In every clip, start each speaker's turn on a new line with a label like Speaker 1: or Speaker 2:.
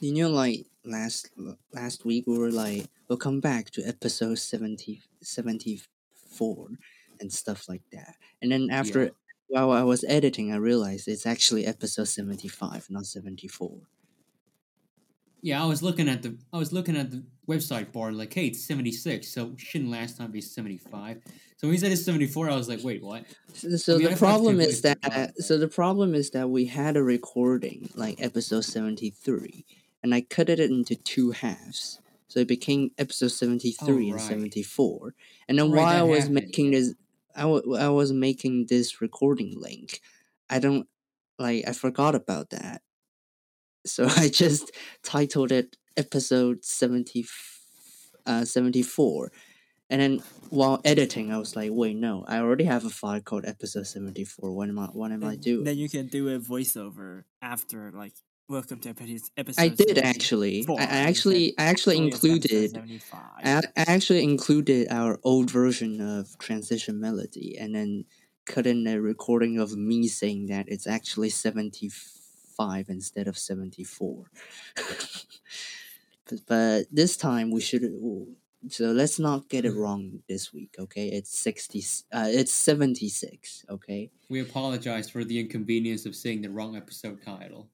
Speaker 1: you know, like last last week we were like, we'll come back to episode 70, 74 and stuff like that. And then after
Speaker 2: Yeah.
Speaker 1: while I was editing, I realized it's actually episode seventy five, not seventy four.
Speaker 2: Yeah, I was looking at the I was looking at the website bar like, hey, it's seventy six, so shouldn't last time be seventy five. So when he said it's seventy four, I was like, wait, what?
Speaker 1: So, so
Speaker 2: I mean,
Speaker 1: the
Speaker 2: thought
Speaker 1: problem is that so the problem is that we had a recording like episode seventy three, and I cut it into two halves, so it became episode seventy three and
Speaker 2: right.
Speaker 1: seventy four. And then
Speaker 2: Right,
Speaker 1: while I was
Speaker 2: happened,
Speaker 1: making this, I wa- I was making this recording link. I don't like I forgot about that, so I just titled it episode 70, uh, 74 and then while editing i was like wait no i already have a file called episode 74 what am i what am i
Speaker 3: And
Speaker 1: doing
Speaker 3: Then you can do a voiceover after, like, welcome to epi- episode.
Speaker 1: i did
Speaker 3: 74,
Speaker 1: actually. I, I actually i actually
Speaker 3: "Oh, it's episode
Speaker 1: included I, I actually included our old version of transition melody and then cut in a recording of me saying that it's actually 75 instead of 74 but, but this time we should so let's not get it wrong this week okay? It's 60 uh, it's 76 okay?
Speaker 2: We apologize for the inconvenience of saying the wrong episode title.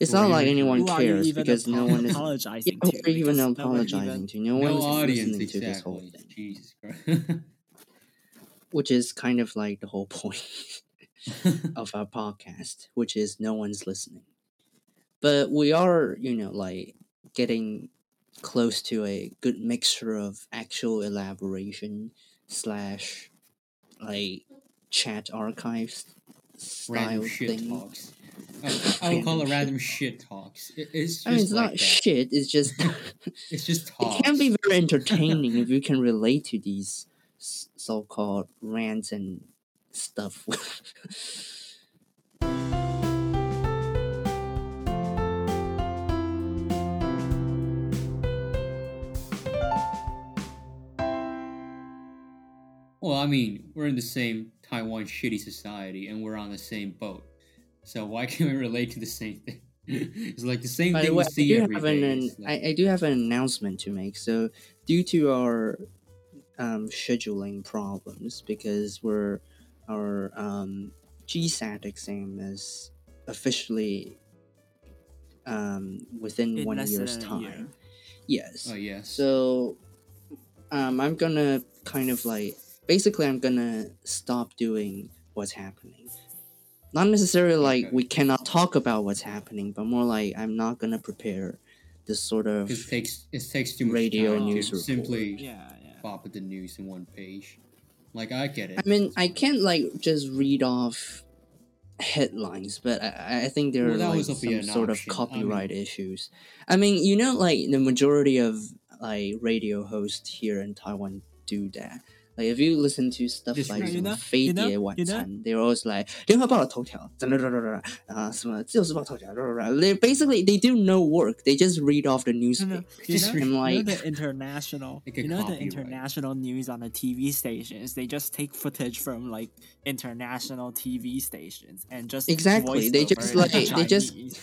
Speaker 1: It's not like anyone
Speaker 3: Who are you
Speaker 1: cares because no one is
Speaker 3: apologizing
Speaker 1: who
Speaker 3: to?
Speaker 1: are you even
Speaker 3: no one
Speaker 1: apologizing to no,
Speaker 2: No
Speaker 1: one's
Speaker 2: audience,
Speaker 1: listening to this whole thing
Speaker 2: Jesus Christ.
Speaker 1: which is kind of like the whole point of our podcast, which is no one's listening. But we are, you know, like getting close to a good mixture of actual elaboration slash like chat archives style thing.
Speaker 2: talks. I would call it random shit talks. It- it's just
Speaker 1: I mean, it's
Speaker 2: like
Speaker 1: not
Speaker 2: that.
Speaker 1: shit. It's just
Speaker 2: It's just talks.
Speaker 1: it can be very entertaining if you can relate to these so-called rants and stuff.
Speaker 2: Well, I mean, we're in the same Taiwan shitty society, and we're on the same boat. So why can't we relate to the same thing? it's like the same
Speaker 1: By the
Speaker 2: thing
Speaker 1: way,
Speaker 2: we
Speaker 1: I
Speaker 2: see
Speaker 1: do
Speaker 2: every
Speaker 1: have
Speaker 2: day.
Speaker 1: an,
Speaker 2: like-
Speaker 1: I, I do have an announcement to make. So, due to our um, scheduling problems, because we're our um, GSAT exam is officially um, within
Speaker 3: In
Speaker 1: one year's
Speaker 3: than a year.
Speaker 1: time. Yes.
Speaker 2: oh yes.
Speaker 1: So, um, I'm gonna kind of like basically I'm gonna stop doing what's happening. Not necessarily like
Speaker 2: Okay.
Speaker 1: we cannot talk about what's happening, but more like I'm not gonna prepare this sort of
Speaker 2: it takes it takes too much
Speaker 1: radio
Speaker 2: time
Speaker 1: news
Speaker 2: to
Speaker 1: report.
Speaker 2: simply
Speaker 3: Yeah, yeah.
Speaker 2: pop at the news in one page. Like I get it.
Speaker 1: I mean, I can't like just read off headlines, but I, I think there
Speaker 2: Well,
Speaker 1: are like
Speaker 2: a-
Speaker 1: some
Speaker 2: be an
Speaker 1: sort of
Speaker 2: option. I
Speaker 1: copyright
Speaker 2: mean-
Speaker 1: issues. I mean, you know, like the majority of like radio hosts here in Taiwan do that. Like if you listen to stuff
Speaker 2: Just
Speaker 1: like
Speaker 2: read.
Speaker 3: You know-
Speaker 1: 飞
Speaker 3: you know-
Speaker 1: 碟晚
Speaker 3: you know-
Speaker 1: 餐 they're always like 联合报的头条，哒哒哒哒哒啊什么自由时报头条，哒哒哒 they basically they do no work. They just read off the
Speaker 3: No,
Speaker 1: newspaper.
Speaker 3: no. You
Speaker 2: Just
Speaker 3: know,
Speaker 1: I'm
Speaker 3: you know
Speaker 1: like-
Speaker 3: the international,
Speaker 2: Like a
Speaker 3: you know the
Speaker 2: copyright.
Speaker 3: international news on the TV stations. They just take footage from like international TV stations and just
Speaker 1: Exactly.
Speaker 3: voice
Speaker 1: They
Speaker 3: over
Speaker 1: just
Speaker 3: it in
Speaker 1: like they just
Speaker 3: Chinese.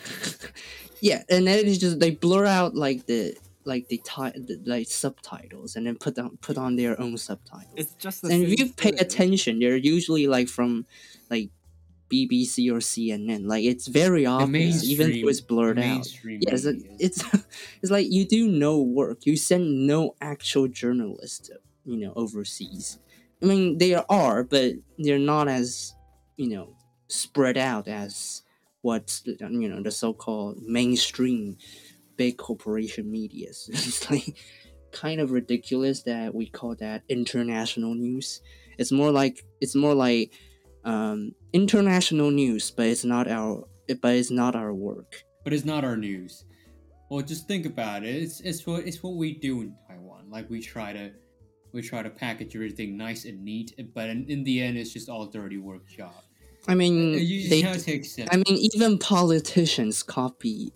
Speaker 1: yeah, and then it's just they blur out like the like the, ti- like subtitles and then put on put on their own subtitles.
Speaker 3: It's just the
Speaker 1: and if you pay
Speaker 3: thing.
Speaker 1: attention, they're usually like from like BBC or CNN. Like it's very obvious, even though
Speaker 2: mainstream-
Speaker 1: it's blurred out.
Speaker 2: mainstream
Speaker 1: Yeah, it's,
Speaker 2: media.
Speaker 1: it's it's like you do no work. You send no actual journalist, you know, overseas. I mean, they are, but they're not as you know spread out as what you know the so-called mainstream big corporation medias. It's like kind of ridiculous that we call that international news. It's more like it's more like um, international news, but it's not our but it's not our work.
Speaker 2: but it's not our news. Well, just think about it. It's it's what it's what we do in Taiwan. Like we try to we try to package everything nice and neat, but in, in the end, it's just all dirty work job.
Speaker 1: I mean,
Speaker 2: you just
Speaker 1: they,
Speaker 2: have to accept.
Speaker 1: I mean, even politicians copy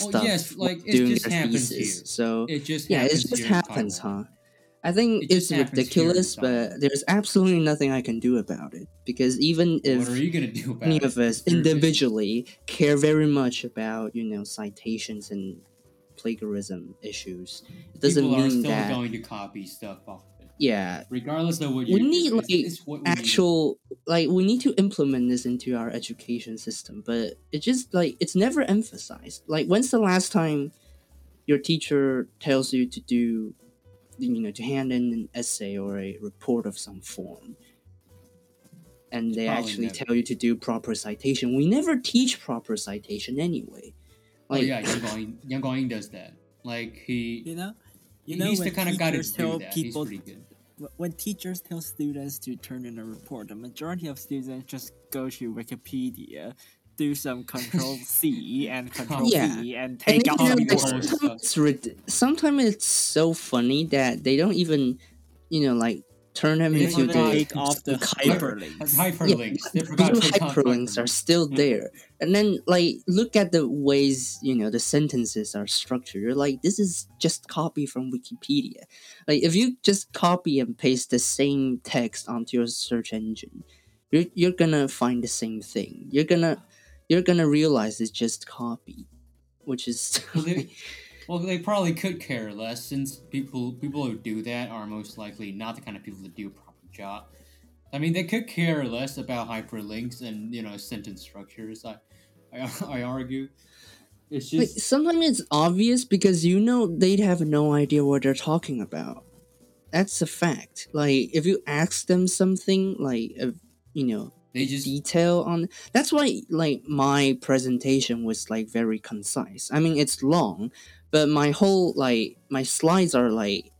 Speaker 2: Well,
Speaker 1: stuff
Speaker 2: yes, like, it
Speaker 1: doing
Speaker 2: just
Speaker 1: their
Speaker 2: happens
Speaker 1: thesis. So
Speaker 2: it just
Speaker 1: yeah, it just happens, huh? I think
Speaker 2: It
Speaker 1: it's
Speaker 2: just happens here in
Speaker 1: ridiculous, but there's absolutely nothing I can do about it because even if
Speaker 2: what are you gonna do about
Speaker 1: any
Speaker 2: it?
Speaker 1: of us
Speaker 2: You're just-
Speaker 1: individually care very much about you know citations and plagiarism issues, it doesn't
Speaker 2: people are
Speaker 1: mean
Speaker 2: still
Speaker 1: that
Speaker 2: going to copy stuff off
Speaker 1: yeah
Speaker 2: regardless of what
Speaker 1: we
Speaker 2: you
Speaker 1: need like
Speaker 2: it's, it's what we need.
Speaker 1: actual like we need to implement this into our education system but it just like it's never emphasized like when's the last time your teacher tells you to do you know to hand in an essay or a report of some form and they
Speaker 2: Probably
Speaker 1: actually
Speaker 2: never.
Speaker 1: tell you to do proper citation we never teach proper citation anyway
Speaker 2: oh
Speaker 1: like
Speaker 2: yeah, Yang Guangyin, Yang Guangyin does that. Like he,
Speaker 3: You know, you
Speaker 2: he-
Speaker 3: know
Speaker 2: he's the kind of guy to
Speaker 3: teachers
Speaker 2: do
Speaker 3: tell
Speaker 2: that.
Speaker 3: people
Speaker 2: he's pretty good.
Speaker 3: Wh- when teachers tell students to turn in a report, the majority of students just go to Wikipedia, do some Control C and Control
Speaker 1: Yeah.
Speaker 3: V, and
Speaker 1: And
Speaker 3: take
Speaker 1: you
Speaker 3: out
Speaker 1: know,
Speaker 2: copy
Speaker 3: the
Speaker 2: the whole
Speaker 3: words.
Speaker 1: sometimes it's rid- sometimes it's so funny that they don't even you know like turn them
Speaker 3: They
Speaker 1: into
Speaker 3: even
Speaker 1: the
Speaker 3: take off the
Speaker 2: Hyper-
Speaker 3: hyperlinks.
Speaker 2: Hyperlinks. They forgot to
Speaker 1: hyperlinks are still
Speaker 2: Yeah.
Speaker 1: there. And then like look at the ways, you know, the sentences are structured. You're like, this is just copy from Wikipedia. Like if you just copy and paste the same text onto your search engine, you're you're gonna find the same thing. You're gonna you're gonna realize it's just copy. Which is
Speaker 2: Well, they, probably could care less since people people who do that are most likely not the kind of people that do a proper job. I mean, they could care less about hyperlinks and you know sentence structures. I I, I argue. It's
Speaker 1: like
Speaker 2: just
Speaker 1: sometimes it's obvious because you know they'd have no idea what they're talking about. That's a fact. Like if you ask them something like uh, you know
Speaker 2: they just
Speaker 1: detail on that's why like my presentation was like very concise. I mean it's long, but my whole like my slides are like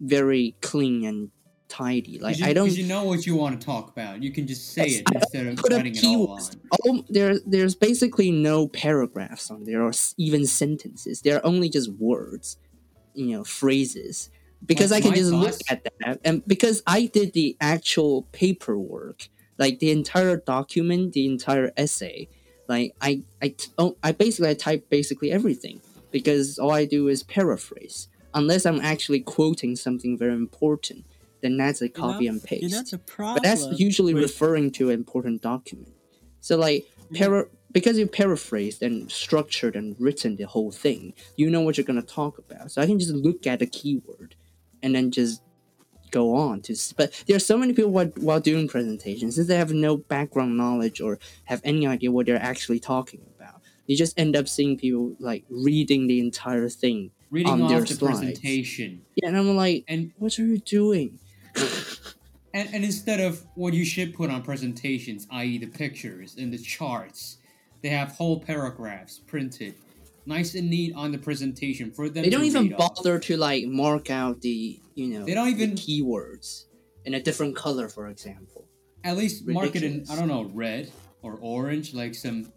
Speaker 1: very clean and tidy. Like
Speaker 2: you,
Speaker 1: I don't
Speaker 2: you know what you want to talk about. You can just say
Speaker 1: Yes,
Speaker 2: it instead of putting it all on.
Speaker 1: All, there, there's basically no paragraphs on there or even sentences. They're only just words, you know, phrases. Because
Speaker 2: Like
Speaker 1: I can just look at that, and because I did the actual paperwork, like the entire document, the entire essay, like I, I, t- oh, I basically I type basically everything because all I do is paraphrase. Unless I'm actually quoting something very important, then that's a copy and paste
Speaker 3: You know problem.
Speaker 1: but that's usually
Speaker 3: with-
Speaker 1: referring to an important document. So like para- because you paraphrased and structured and written the whole thing, you know what you're gonna talk about. So I can just look at the keyword and then just go on to. But there are so many people while, while doing presentations since they have no background knowledge or have any idea what they're actually talking about. You just end up seeing people like reading the entire thing.
Speaker 2: Reading
Speaker 1: on
Speaker 2: off
Speaker 1: their
Speaker 2: the
Speaker 1: slides.
Speaker 2: presentation
Speaker 1: Yeah, and I'm like,
Speaker 2: and
Speaker 1: what are you doing?
Speaker 2: And, and instead of what you should put on presentations, i.e., the pictures and the charts, they have whole paragraphs printed, nice and neat on the presentation for them.
Speaker 1: they don't even
Speaker 2: read off.
Speaker 1: bother to like mark out the you know
Speaker 2: They don't
Speaker 1: the
Speaker 2: even-
Speaker 1: keywords in a different color for example
Speaker 2: At least mark it in I don't know red or orange, like some,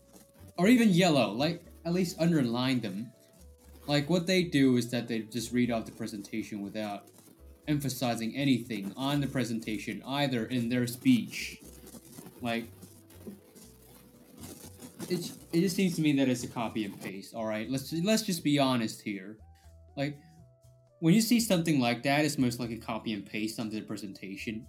Speaker 2: or even yellow. Like at least underline them. Like what they do is that they just read off the presentation without emphasizing anything on the presentation, either in their speech. Like it, it just seems to me that it's a copy and paste. All right, let's let's just be honest here. Like when you see something like that, it's most likely copy and paste onto the presentation.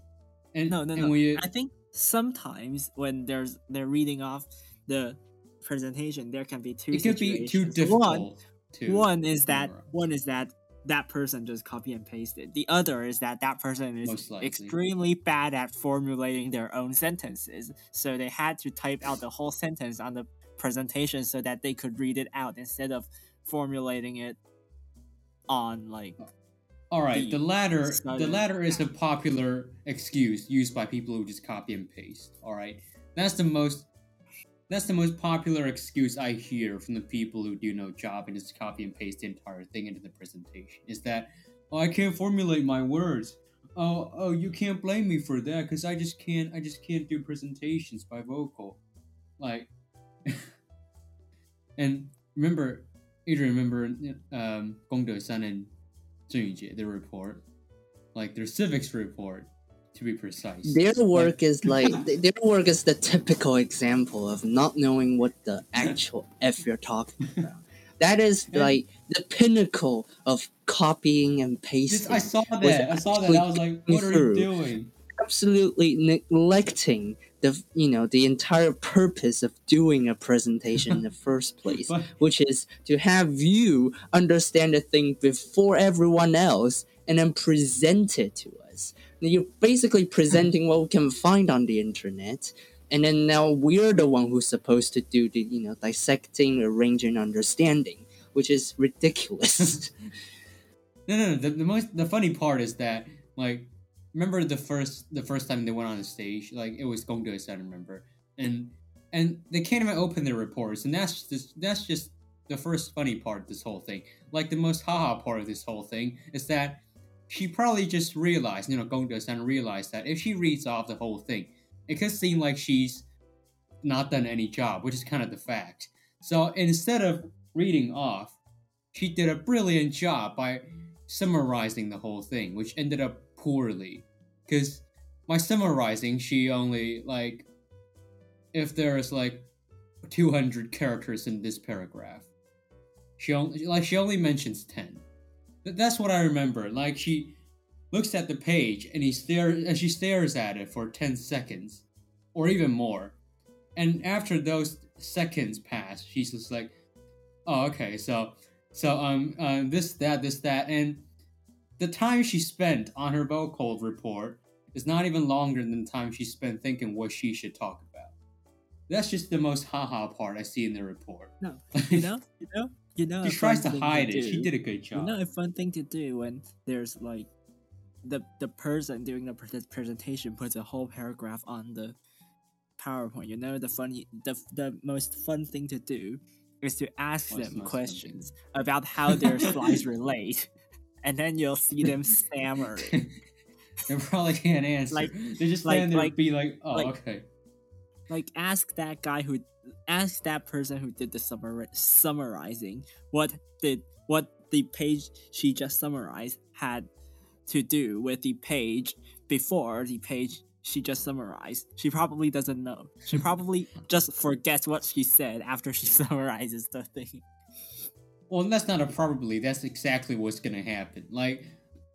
Speaker 2: And
Speaker 3: no, no,
Speaker 2: and
Speaker 3: no.
Speaker 2: you,
Speaker 3: I think sometimes when there's they're reading off the presentation, there can be two.
Speaker 2: it could be too difficult.
Speaker 3: One,
Speaker 2: to
Speaker 3: one is that
Speaker 2: memorize.
Speaker 3: one is that that person just copy and pasted. The other is that that person is extremely bad at formulating their own sentences, so they had to type out the whole sentence on the presentation so that they could read it out instead of formulating it on like
Speaker 2: All right,
Speaker 3: the
Speaker 2: the latter, the latter is a popular excuse used by people who just copy and paste. All right, that's the most, that's the most popular excuse I hear from the people who do no job and just copy and paste the entire thing into the presentation is that, oh, I can't formulate my words. Oh, oh, you can't blame me for that because I just can't, I just can't do presentations by vocal. Like, and remember, you remember um, Gong Do-san and Zheng Yujie, their report, like their civics report to be precise.
Speaker 1: their work is like their work is the typical example of not knowing what the actual f you're talking about that is like the pinnacle of copying and pasting.
Speaker 2: I saw that. I saw that. I was like, what are you doing?
Speaker 1: Absolutely neglecting the you know the entire purpose of doing a presentation in the first place,
Speaker 2: But-
Speaker 1: which is to have you understand the thing before everyone else and then present it to us. You're basically presenting what we can find on the internet, and then now we're the one who's supposed to do the you know dissecting, arranging, understanding, which is ridiculous.
Speaker 2: No, no, no. The, the most the funny part is that like remember the first the first time they went on the stage like it was going to I don't remember and and they can't even open their reports and that's just that's just the first funny part of this whole thing. Like the most haha part of this whole thing is that she probably just realized you know and realized that if she reads off the whole thing it could seem like she's not done any job which is kind of the fact. So instead of reading off she did a brilliant job by summarizing the whole thing, which ended up poorly. Because by summarizing, she only, like, if there's like 200 characters in this paragraph, she only, like, she only mentions 10. Th- That's what I remember. Like, she looks at the page and he stares, and she stares at it for 10 seconds, or even more. And after those seconds pass, she's just like, oh, okay, so so um, uh, this that this that and the time she spent on her vocal report is not even longer than the time she spent thinking what she should talk about. That's just the most haha part I see in the report.
Speaker 3: No, you know, you know, you know.
Speaker 2: she tries to hide it.
Speaker 3: do.
Speaker 2: She did a good job.
Speaker 3: You know, a fun thing to do when there's like the the person doing the presentation puts a whole paragraph on the PowerPoint. You know, the funny, the the most fun thing to do is to ask
Speaker 2: What's
Speaker 3: them questions about how their slides relate, and then you'll see them stammering.
Speaker 2: they probably can't answer.
Speaker 3: Like-
Speaker 2: they just
Speaker 3: like- like-
Speaker 2: be like, "Oh,
Speaker 3: like-
Speaker 2: okay."
Speaker 3: like ask that guy who ask that person who did the summar, summarizing what did what the page she just summarized had to do with the page before the page she just summarized she probably doesn't know she probably just forgets what she said after she summarizes the thing
Speaker 2: Well, that's not a probably. That's exactly what's gonna happen. Like,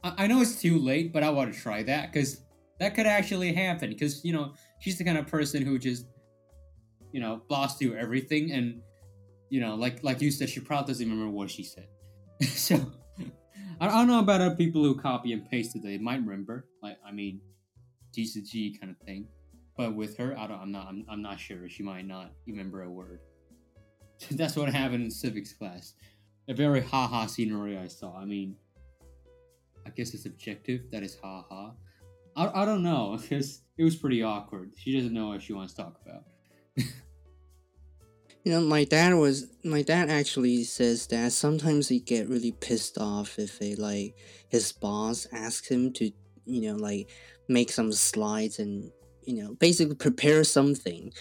Speaker 2: I, I know it's too late, but I want to try that because that could actually happen. Because you know, she's the kind of person who just, you know, blasts through everything, and you know, like like you said, she probably doesn't remember what she said. so, I, I don't know about other people who copy and paste it. They might remember. Like, I mean, G to G kind of thing. But with her, I don't. I'm not. I'm, I'm not sure. She might not remember a word. That's what happened in civics class a very haha scenery I saw. I mean, I guess it's objective. That is haha. I, I don't know because it was pretty awkward. She doesn't know what she wants to talk about.
Speaker 1: You know, my dad was my dad actually says that sometimes he get really pissed off if they like his boss asks him to, you know, like make some slides and you know basically prepare something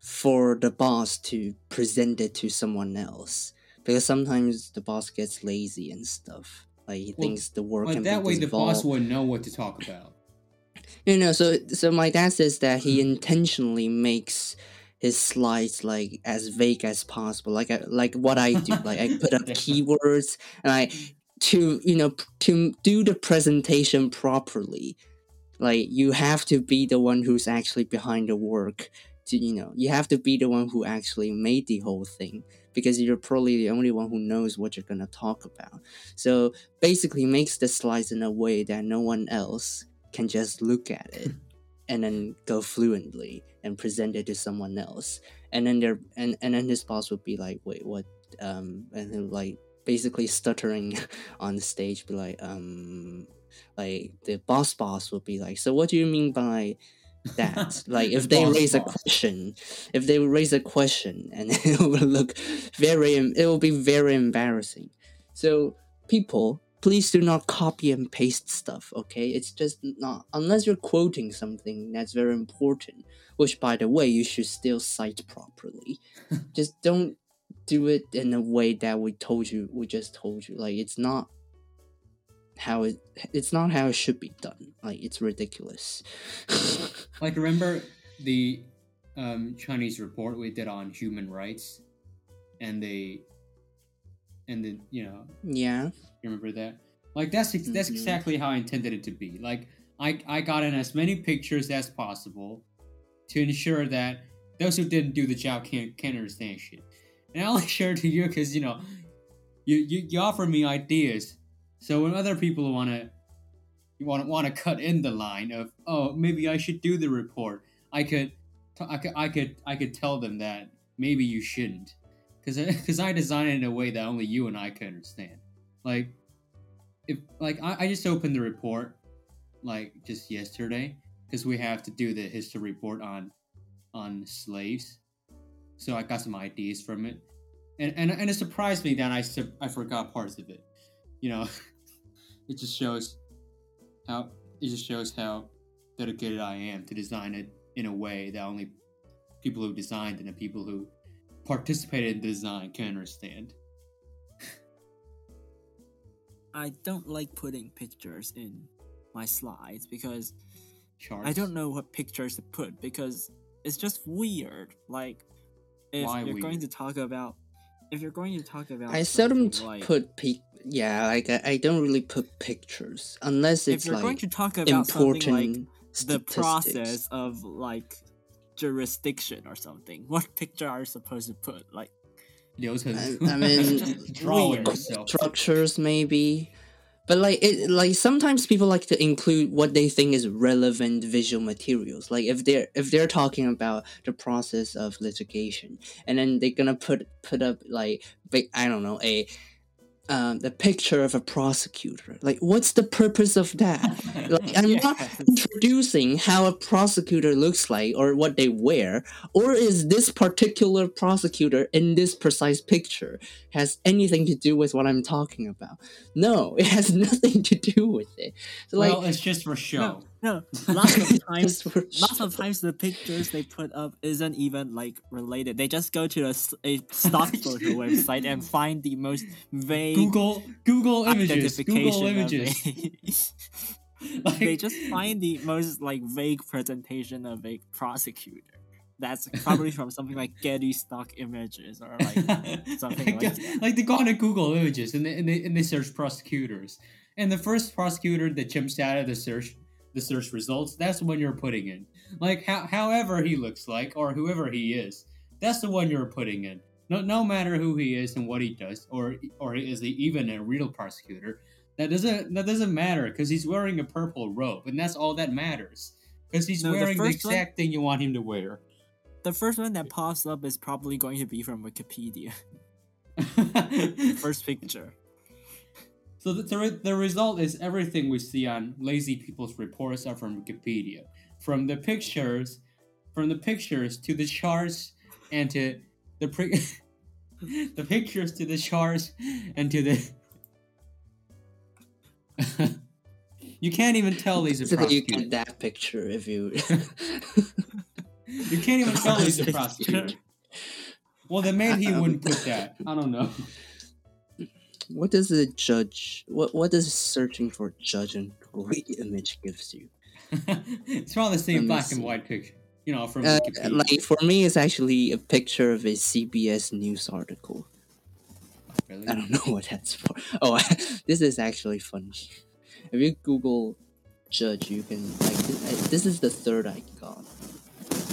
Speaker 1: for the boss to present it to someone else because sometimes the boss gets lazy and stuff. Like he
Speaker 2: Well,
Speaker 1: thinks the work
Speaker 2: But that way, the boss wouldn't know what to talk about.
Speaker 1: You know, so so my dad says that he hmm. intentionally makes his slides like as vague as possible, like I, like what I do. like I put up keywords and I to you know to do the presentation properly. Like you have to be the one who's actually behind the work. To you know, you have to be the one who actually made the whole thing because you're probably the only one who knows what you're gonna talk about. So basically, makes the slides in a way that no one else can just look at it and then go fluently and present it to someone else. And then they're and, and then his boss would be like wait what? Um and he'll like basically stuttering on the stage be like um like the boss boss would be like so what do you mean by that? Like if they
Speaker 2: Boss
Speaker 1: raise a question if they raise a question and it will look very it will be very embarrassing. So people please do not copy and paste stuff okay? It's just not unless you're quoting something that's very important which by the way you should still cite properly. Just don't do it in a way that we told you we just told you. Like it's not how it it's not how it should be done. Like it's ridiculous.
Speaker 2: Like, remember the um, Chinese report we did on human rights, and they and then you know
Speaker 1: Yeah.
Speaker 2: you remember that? Like that's ex- that's
Speaker 1: Mhm.
Speaker 2: exactly how I intended it to be. Like I I got in as many pictures as possible to ensure that those who didn't do the job can't can't understand shit. And I only share it to you because you know you, you you offer me ideas. So when other people want to you want to want to cut in the line of oh maybe I should do the report, I could t- I could I could I could tell them that maybe you shouldn't because because I designed it in a way that only you and I can understand. Like if like I, I just opened the report like just yesterday because we have to do the history report on on slaves. So I got some ideas from it, and and, and it surprised me that I I forgot parts of it. You know, it just shows how it just shows how dedicated I am to design it in a way that only people who designed and the people who participated in the design can understand.
Speaker 3: I don't like putting pictures in my slides because
Speaker 2: Charts.
Speaker 3: I don't know what pictures to put because it's just weird. Like if
Speaker 2: Why
Speaker 3: you're going to talk about if you're going to talk about
Speaker 1: I seldom
Speaker 3: like,
Speaker 1: put pic. Yeah, like I, I don't really put pictures unless
Speaker 3: if
Speaker 1: it's
Speaker 3: you're going
Speaker 1: like
Speaker 3: to talk about something like
Speaker 1: important
Speaker 3: the process of like jurisdiction or something. What picture are you supposed to put? Like
Speaker 1: I- I mean,
Speaker 2: draw
Speaker 1: structures maybe but like it like sometimes people like to include what they think is relevant visual materials like if they're if they're talking about the process of litigation and then they're gonna put put up like ba- i don't know a um, the picture of a prosecutor. Like what's the purpose of that? Like i'm not introducing how a prosecutor looks like or what they wear or is this particular prosecutor in this precise picture has anything to do with what i'm talking about? No it has nothing to do with it. So like
Speaker 2: well, it's just for show.
Speaker 3: no, no. Lots of times lots of times the pictures they put up isn't even like related. They just go to a stock photo website and find the most vague
Speaker 2: Google Google images.
Speaker 3: identification
Speaker 2: Google images. Like,
Speaker 3: they just find the most like vague presentation of a prosecutor. That's probably from something like Getty stock images or like something like that.
Speaker 2: like they go on to Google images and they, and they and they search prosecutors. And the first prosecutor that jumps out of the search the search results, that's the one you're putting in. Like how, however he looks like or whoever he is, that's the one you're putting in. No, no matter who he is and what he does, or or is he even a real prosecutor, that doesn't that doesn't matter because he's wearing a purple robe, and that's all that matters. Because he's
Speaker 3: No, the
Speaker 2: wearing the,
Speaker 3: one-
Speaker 2: exact thing you want him to wear.
Speaker 3: The first one that pops up is probably going to be from Wikipedia. First picture.
Speaker 2: So the, the, the result is everything we see on lazy people's reports are from Wikipedia. From the pictures, from the pictures to the charts and to the pre- the pictures to the charts and to the You can't even tell these are
Speaker 1: so that you get that picture if you
Speaker 2: You can't even tell he's a
Speaker 3: Picture.
Speaker 2: prosecutor. Well, then maybe he wouldn't put that. I don't know.
Speaker 1: What does a judge what what does searching for judge and Google image gives you
Speaker 2: it's the same
Speaker 1: Let
Speaker 2: black and white picture. You know, from
Speaker 1: Uh, like for me, it's actually a picture of a CBS News article.
Speaker 2: Really?
Speaker 1: I don't know what that's for. Oh, this is actually funny. If you Google judge, you can like this, this is the third I got.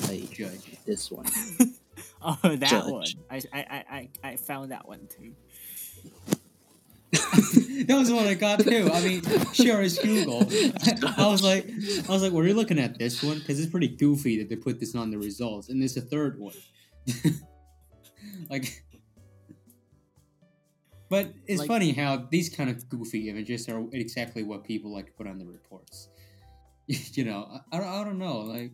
Speaker 1: Like
Speaker 2: Judge.
Speaker 1: this one.
Speaker 3: Oh, that
Speaker 1: Judge.
Speaker 3: one. I, I, I I found that one too.
Speaker 2: that was what I got too. I mean, sure, it's Google. I was like, I was like, were you looking at this one? Because it's pretty goofy that they put this on the results, and there's a third one. like, but it's
Speaker 3: Like-
Speaker 2: funny how these kind of goofy images are exactly what people like to put on the reports. you know, I, I, I don't know, like.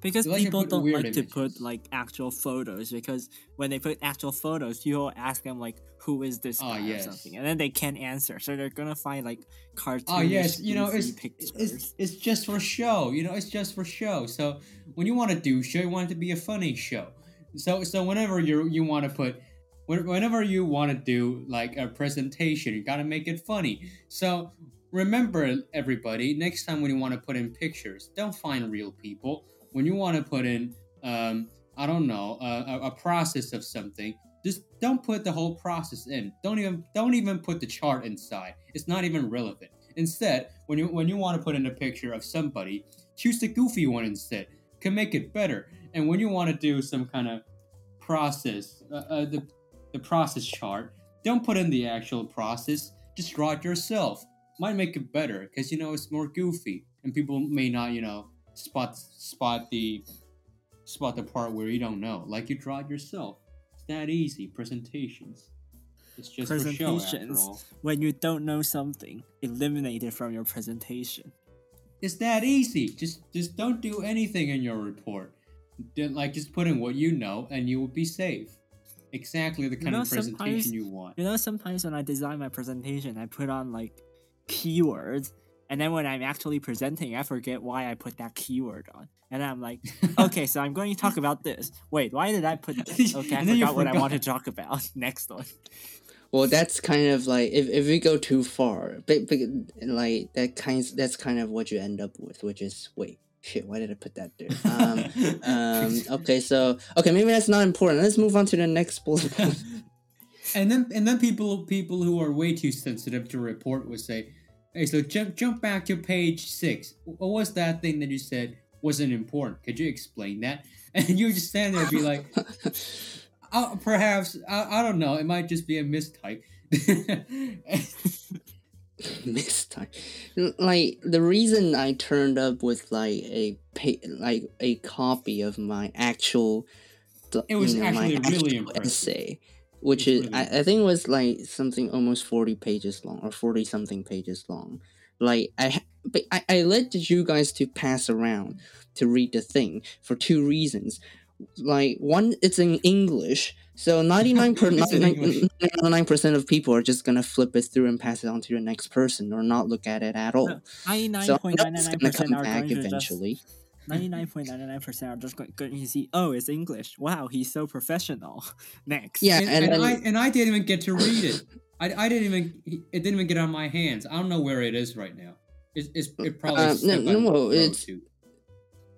Speaker 3: Because people don't like to put like actual photos because when they put actual photos, you'll ask them like, "Who is this
Speaker 2: Ah,
Speaker 3: guy?"
Speaker 2: yes.
Speaker 3: or something, and then they can't answer, so they're gonna find like cartoonish,
Speaker 2: Oh yes, you know it's,
Speaker 3: pictures.
Speaker 2: it's it's just for show. You know, it's just for show. So when you want to do show, you want it to be a funny show. So so whenever you you want to put whenever you want to do like a presentation, you got to make it funny. So remember everybody, next time when you want to put in pictures, don't find real people. When you want to put in um I don't know, a, a- process of something, just don't put the whole process in. Don't even don't even put the chart inside. It's not even relevant. Instead, when you when you want to put in a picture of somebody, choose the goofy one instead. Can make it better. And when you want to do some kind of process, uh, uh, the the process chart, don't put in the actual process. Just draw it yourself. Might make it better because you know it's more goofy, and people may not you know spot spot the spot the part where you don't know. Like you draw it yourself. It's that easy. Presentations. It's just for show after
Speaker 3: Presentations. When you don't know something, eliminate it from your presentation.
Speaker 2: It's that easy. Just just don't do anything in your report. Then, like just put in what you know, and you will be safe. Exactly the kind
Speaker 3: know,
Speaker 2: of presentation you want.
Speaker 3: You know, sometimes when I design my presentation, I put on like keywords, and then when I'm actually presenting, I forget why I put that keyword on. And I'm like, okay, so I'm going to talk about this. Wait, why did I put this? Okay, I
Speaker 2: And then
Speaker 3: forgot what I want to talk about. Next one.
Speaker 1: Well, that's kind of like if, if we go too far, but, but like that kind that's kind of what you end up with, which is wait, shit, why did I put that there? Um, um, okay, so okay, maybe that's not important. Let's move on to the next bullet point.
Speaker 2: and then and then people people who are way too sensitive to report would say, "Hey, so jump jump back to page six. What was that thing that you said wasn't important? Could you explain that?" And you just stand there and be like, uh, "Perhaps I, I don't know. It might just be a mistype."
Speaker 1: this time like the reason i turned up with like a pa- like a copy of my actual
Speaker 2: It was
Speaker 1: you know, my
Speaker 2: actually really impressive.
Speaker 1: essay which
Speaker 2: It's
Speaker 1: is
Speaker 2: really
Speaker 1: I, I think it was like something almost 40 pages long or 40 something pages long like i but I, I let you guys to pass around to read the thing for two reasons like one it's in english so 99 per,
Speaker 2: It's in English.
Speaker 1: 99% of people are just gonna flip it through and pass it on to the next person or not look at it at all
Speaker 3: No, Ninety-nine
Speaker 1: so I
Speaker 3: point
Speaker 1: know
Speaker 3: nine
Speaker 1: it's gonna
Speaker 3: percent
Speaker 1: come back
Speaker 3: eventually just.
Speaker 1: Eventually
Speaker 3: Ninety-nine point nine nine percent are just going, going to see. Oh, it's English. Wow, he's so professional. Next.
Speaker 1: Yeah,
Speaker 2: and,
Speaker 1: and
Speaker 2: and
Speaker 1: then-
Speaker 2: I and I didn't even get to read it. I, I didn't even it didn't even get on my hands. I don't know where it is right now. It's, it's it probably
Speaker 1: Uh, no,
Speaker 2: on
Speaker 1: no, it's-
Speaker 2: to.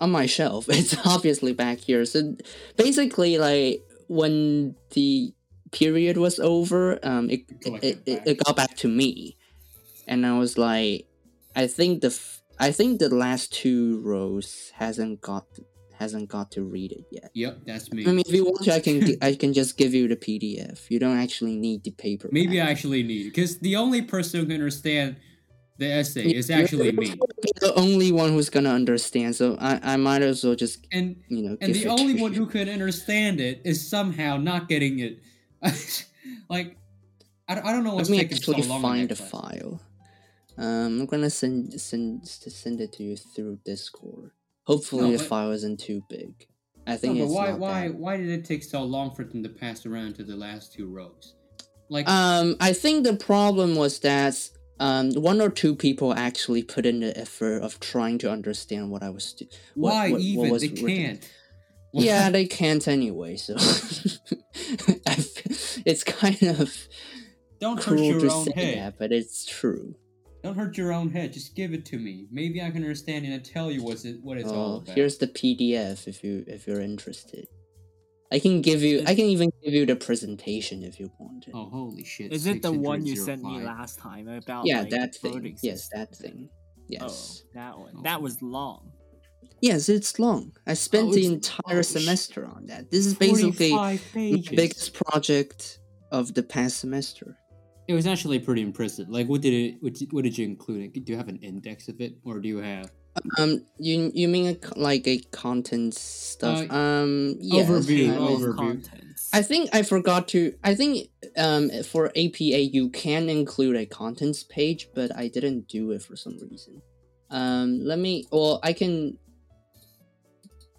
Speaker 1: on my shelf. It's obviously back here. So basically, like when the period was over, um, it it,
Speaker 2: it
Speaker 1: it, it got back to me, and I was like, I think the f- I think the last two rows hasn't got hasn't got to read it yet.
Speaker 2: Yep, that's me.
Speaker 1: I mean, if you want to, I can I can just give you the PDF. You don't actually need the paper.
Speaker 2: Maybe I actually need it because the only person who can understand the essay is actually me.
Speaker 1: The only one who's gonna understand, so I, I might as well just
Speaker 2: And
Speaker 1: you know.
Speaker 2: and the only one
Speaker 1: you.
Speaker 2: who can understand it is somehow not getting it. like I, don't- I don't know
Speaker 1: Let
Speaker 2: what's
Speaker 1: me
Speaker 2: taking so
Speaker 1: actually
Speaker 2: long.
Speaker 1: find the
Speaker 2: class.
Speaker 1: file. Um, I'm gonna send send send it to you through Discord. Hopefully,
Speaker 2: No,
Speaker 1: the
Speaker 2: but-
Speaker 1: file isn't too big. I
Speaker 2: No,
Speaker 1: think
Speaker 2: but
Speaker 1: it's
Speaker 2: why why why did it take so long for them to pass around to the last two rows? Like
Speaker 1: Um, I think the problem was that um one or two people actually put in the effort of trying to understand what I was. Do- what-
Speaker 2: why
Speaker 1: what- what
Speaker 2: even
Speaker 1: was
Speaker 2: they can't.
Speaker 1: Yeah, they can't anyway. So it's kind of
Speaker 2: Don't hurt your
Speaker 1: to
Speaker 2: own
Speaker 1: say
Speaker 2: head.
Speaker 1: that, but it's true.
Speaker 2: Don't hurt your own head. Just give it to me. Maybe I can understand it and tell you what's it, what it's oh, all
Speaker 1: Oh,
Speaker 2: about.
Speaker 1: here's the PDF if you if you're interested. I can give you. I can even give you the presentation if you want it.
Speaker 2: oh, holy shit!
Speaker 3: Is it the one you sent me last time about?
Speaker 1: yeah,
Speaker 3: like,
Speaker 1: that
Speaker 3: voting
Speaker 1: thing. Yes, that thing. Oh, yes.
Speaker 3: Oh, that one.
Speaker 2: Oh.
Speaker 3: That was long.
Speaker 1: Yes, it's long. I spent
Speaker 2: Oh,
Speaker 1: the entire
Speaker 2: oh,
Speaker 1: semester on that. This is basically
Speaker 2: 45
Speaker 1: the biggest project of the past semester.
Speaker 2: It was actually pretty impressive. Like, what did it? What did, what did you include? Do you have an index of it, or do you have
Speaker 1: Um, you you mean a, like a content stuff?
Speaker 2: Uh,
Speaker 1: um, yes,
Speaker 2: overview,
Speaker 1: I
Speaker 3: Table
Speaker 1: mean-
Speaker 3: of
Speaker 2: overview.
Speaker 3: contents.
Speaker 1: I think I forgot to. I think um for APA you can include a contents page, but I didn't do it for some reason. Um, let me. Well, I can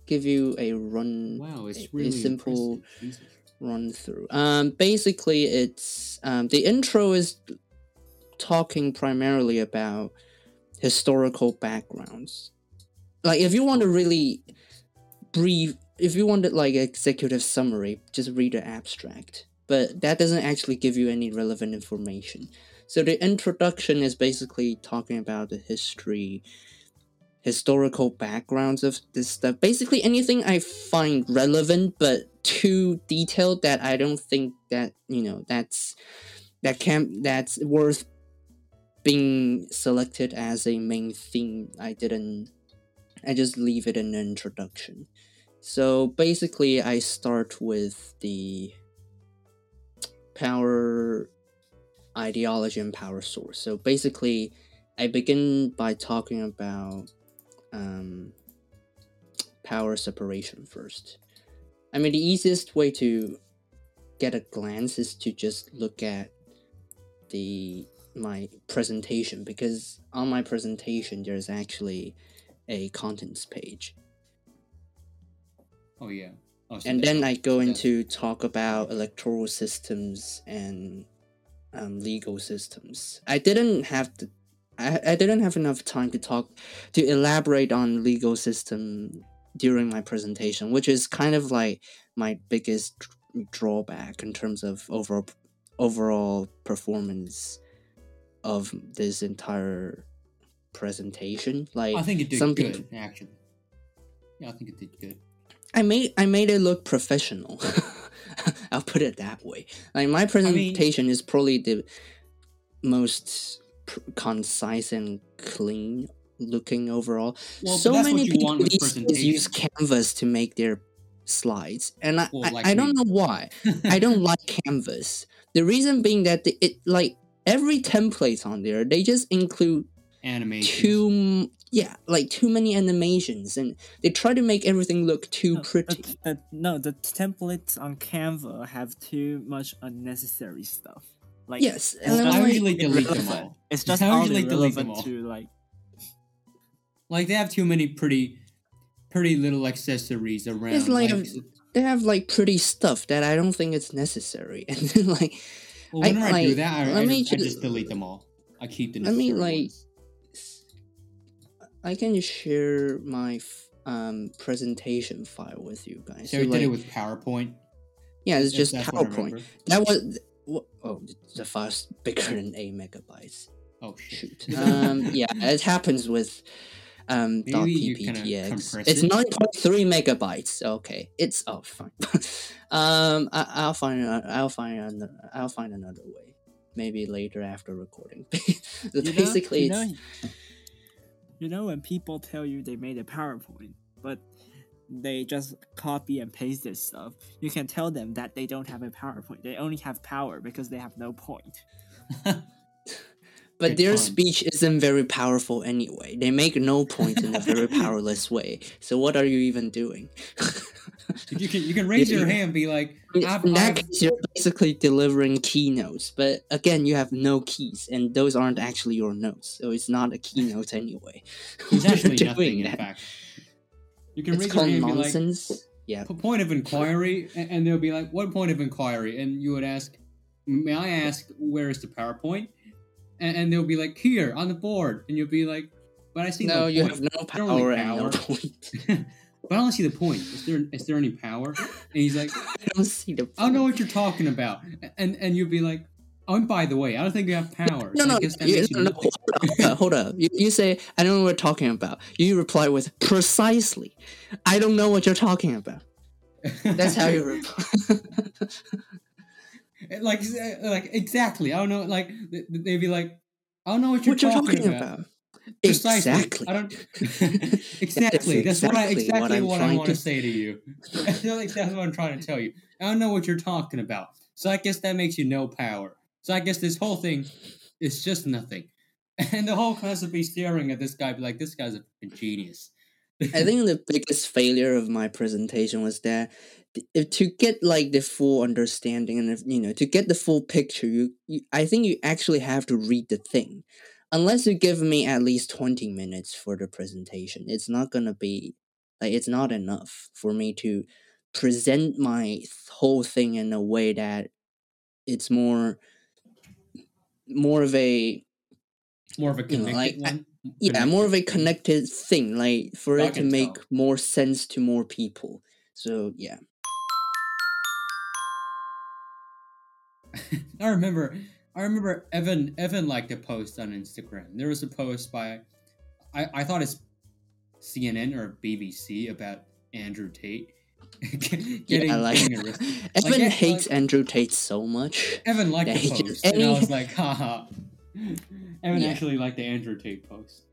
Speaker 1: give you a run
Speaker 2: Wow, it's
Speaker 1: a
Speaker 2: really
Speaker 1: simple
Speaker 2: impressive.
Speaker 1: Run through. Um, basically, it's um the intro is talking primarily about historical backgrounds. Like, if you want to really brief, if you wanted like executive summary, just read the abstract. But that doesn't actually give you any relevant information. So the introduction is basically talking about the history historical backgrounds of this stuff. Basically, anything I find relevant but too detailed that I don't think that you know that's that can that's worth being selected as a main theme. I didn't. I just leave it in the introduction. So basically, I start with the power ideology and power source. So basically, I begin by talking about um, power separation first. I mean, the easiest way to get a glance is to just look at the my presentation because on my presentation there's actually a contents page
Speaker 2: Oh yeah. Oh, so
Speaker 1: and then I go into talk about electoral systems and um, legal systems. I didn't have the, I, I didn't have enough time to talk to elaborate on legal system during my presentation, which is kind of like my biggest drawback in terms of overall overall performance of this entire presentation. Like
Speaker 2: I think it did
Speaker 1: some
Speaker 2: good
Speaker 1: peop-
Speaker 2: actually. Yeah, I think it did good.
Speaker 1: I made I made it look professional. I'll put it that way. Like my presentation is probably the most concise and clean looking overall.
Speaker 2: Well,
Speaker 1: so many people
Speaker 2: want with
Speaker 1: these days use. Canvas to make their slides, and I
Speaker 2: Well,
Speaker 1: I,
Speaker 2: like
Speaker 1: I don't know why. I don't like Canvas. The reason being that the, it like every template on there, they just include
Speaker 2: animation.
Speaker 1: too yeah like too many animations and they try to make everything look too
Speaker 3: No,
Speaker 1: pretty
Speaker 3: the- the- no, the templates on Canva have too much unnecessary stuff. Like
Speaker 1: yes and
Speaker 3: just
Speaker 1: I'm
Speaker 2: I
Speaker 1: like,
Speaker 2: usually delete them all.
Speaker 3: It's just
Speaker 2: I
Speaker 3: all
Speaker 2: usually delete them all.
Speaker 3: to like
Speaker 2: Like they have too many pretty, pretty little accessories around.
Speaker 1: It's like
Speaker 2: like,
Speaker 1: a- they have like pretty stuff that I don't think it's necessary and then like
Speaker 2: well,
Speaker 1: I-
Speaker 2: whenever I, do
Speaker 1: like,
Speaker 2: that, I,
Speaker 1: let
Speaker 2: I,
Speaker 1: me
Speaker 2: just, I
Speaker 1: ju-
Speaker 2: just delete them all. I keep the
Speaker 1: Let me, like,
Speaker 2: ones.
Speaker 1: I can share my f- um presentation file with you guys.
Speaker 2: So
Speaker 1: So,
Speaker 2: we
Speaker 1: like,
Speaker 2: did it with PowerPoint.
Speaker 1: yeah, it's just
Speaker 2: I
Speaker 1: PowerPoint. That was oh the file's bigger than eight megabytes.
Speaker 2: Oh.
Speaker 1: Shoot. um, yeah, it happens with um dot
Speaker 2: Maybe you
Speaker 1: .pptx. It's nine point three megabytes. Okay, it's oh fine. um, I, I'll find a- I'll find another I'll find another way. Maybe later after recording. so
Speaker 3: you know-
Speaker 1: basically,
Speaker 3: you know,
Speaker 1: it's
Speaker 3: you know when people tell you they made a PowerPoint, but they just copy and paste this stuff, you can tell them that they don't have a PowerPoint. They only have power because they have no point.
Speaker 1: but
Speaker 2: Good
Speaker 1: their
Speaker 2: fun.
Speaker 1: speech isn't very powerful anyway. They make no point in a very powerless way. So what are you even doing?
Speaker 2: you can you can raise
Speaker 1: Yeah,
Speaker 2: your hand, and be like,
Speaker 1: In
Speaker 2: I've,
Speaker 1: in that
Speaker 2: I've-
Speaker 1: case, you're basically delivering keynotes, but again, you have no keys, and those aren't actually your notes, so it's not a keynote anyway.
Speaker 2: it's actually
Speaker 1: doing
Speaker 2: nothing. In
Speaker 1: that.
Speaker 2: fact, you can
Speaker 1: It's
Speaker 2: your
Speaker 1: called
Speaker 2: and be like,
Speaker 1: nonsense. yeah,
Speaker 2: "P- point of inquiry, and, they'll be like, "What point of inquiry?" And you would ask, "May I ask where is the PowerPoint?" And, and they'll be like, "Here on the board," and you'll be like, "But I see
Speaker 1: no,
Speaker 2: no
Speaker 1: you
Speaker 2: point."
Speaker 1: have no power and no point.
Speaker 2: but I don't see the point. Is there is there any power? And he's like,
Speaker 1: I don't see the. Point.
Speaker 2: "I don't know what you're talking about," and and you'll be like, "Oh, and by the way, I don't think you have power."
Speaker 1: No,
Speaker 2: So
Speaker 1: no, you, no, no, hold up, hold up, hold up. You, you say, I don't know what we're talking about. You reply with, precisely. I don't know what you're talking about. That's how you reply.
Speaker 2: like eh, like exactly. I don't know. Like they'd be like, I don't know what you're,
Speaker 1: what you're
Speaker 2: talking,
Speaker 1: talking
Speaker 2: about.
Speaker 1: about.
Speaker 2: Precisely.
Speaker 1: Exactly.
Speaker 2: I don't. exactly. That's, what I
Speaker 1: exactly
Speaker 2: exactly
Speaker 1: what I'm
Speaker 2: what, I want to
Speaker 1: to-
Speaker 2: say to you. That's exactly what I'm trying to tell you. I don't know what you're talking about. So I guess that makes you no power. So I guess this whole thing is just nothing. And the whole class would be staring at this guy, be like, "This guy's a genius."
Speaker 1: I think the biggest failure of my presentation was that if to get like the full understanding and if, you know to get the full picture, you, you I think you actually have to read the thing. Unless you give me at least twenty minutes for the presentation, it's not gonna be like it's not enough for me to present my th- whole thing in a way that it's more more of a
Speaker 2: more of a
Speaker 1: You know,
Speaker 2: connected
Speaker 1: like,
Speaker 2: one.
Speaker 1: yeah more of a
Speaker 2: Connected.
Speaker 1: connected thing like for
Speaker 2: I
Speaker 1: it to make
Speaker 2: tell.
Speaker 1: more sense to more people so yeah
Speaker 2: I remember I remember Evan Evan liked a post on Instagram. There was a post by I, I thought it's CNN or BBC about Andrew Tate getting,
Speaker 1: yeah, like
Speaker 2: getting arrested.
Speaker 1: Evan
Speaker 2: Like,
Speaker 1: hates
Speaker 2: like-
Speaker 1: Andrew Tate so much.
Speaker 2: Evan liked
Speaker 1: Yeah,
Speaker 2: the
Speaker 1: he
Speaker 2: post,
Speaker 1: just-
Speaker 2: and I was like, haha. Evan
Speaker 1: Yeah.
Speaker 2: actually liked the Andrew Tate post.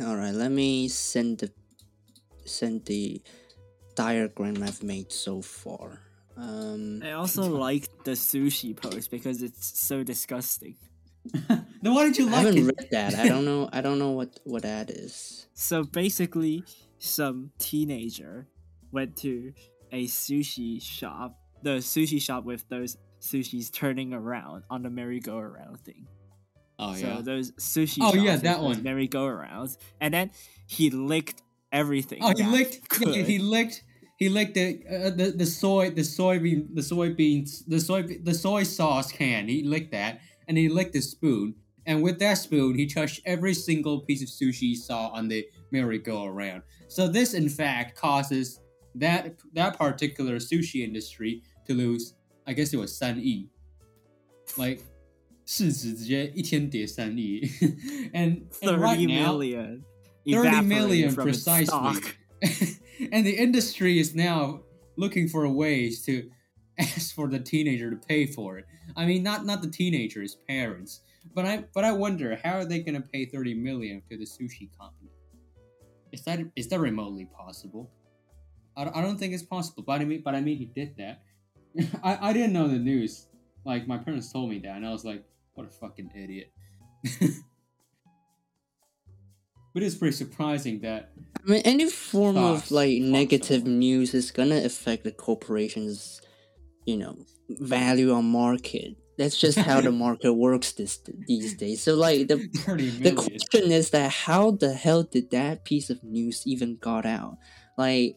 Speaker 1: All right, let me send the send the diagram I've made so far. Um,
Speaker 3: I also like the sushi post because it's so disgusting.
Speaker 2: then why did you like
Speaker 1: I
Speaker 2: like
Speaker 1: haven't
Speaker 2: it?
Speaker 1: read that. I don't know. I don't know what what that is.
Speaker 3: So basically, some teenager went to a sushi shop, the sushi shop with those sushis turning around on the merry-go-round thing.
Speaker 2: Oh
Speaker 3: so
Speaker 2: yeah.
Speaker 3: those sushi.
Speaker 2: Oh, yeah, that one.
Speaker 3: Merry-go-rounds, and then he licked everything.
Speaker 2: Oh, he licked.
Speaker 3: could.
Speaker 2: He licked. He licked the uh, the the soy the soybean the soybeans the soy the soy sauce can. He licked that, and he licked the spoon. And with that spoon, he touched every single piece of sushi he saw on the merry-go-round. So this, in fact, causes that that particular sushi industry to lose. I guess it was 三亿, like 市值直接一天跌三亿 and, and right
Speaker 3: thirty
Speaker 2: now,
Speaker 3: million.
Speaker 2: 30
Speaker 3: evaporated
Speaker 2: million
Speaker 3: from its
Speaker 2: precisely.
Speaker 3: stock.
Speaker 2: and the industry is now looking for ways to ask for the teenager to pay for it. I mean, not not the teenager, his parents. But I but I wonder how are they going to pay 30 million to the sushi company? Is that is that remotely possible? I, don't- I don't think it's possible. But I mean, but I mean, he did that. I I didn't know the news. Like my parents told me that, and I was like, what a fucking idiot. but it's pretty surprising that
Speaker 1: I mean, any form of like negative
Speaker 2: someone.
Speaker 1: news is gonna affect the corporation's, you know, value on market. That's just how the market works this these days. So like the the question is that how the hell did that piece of news even got out? Like,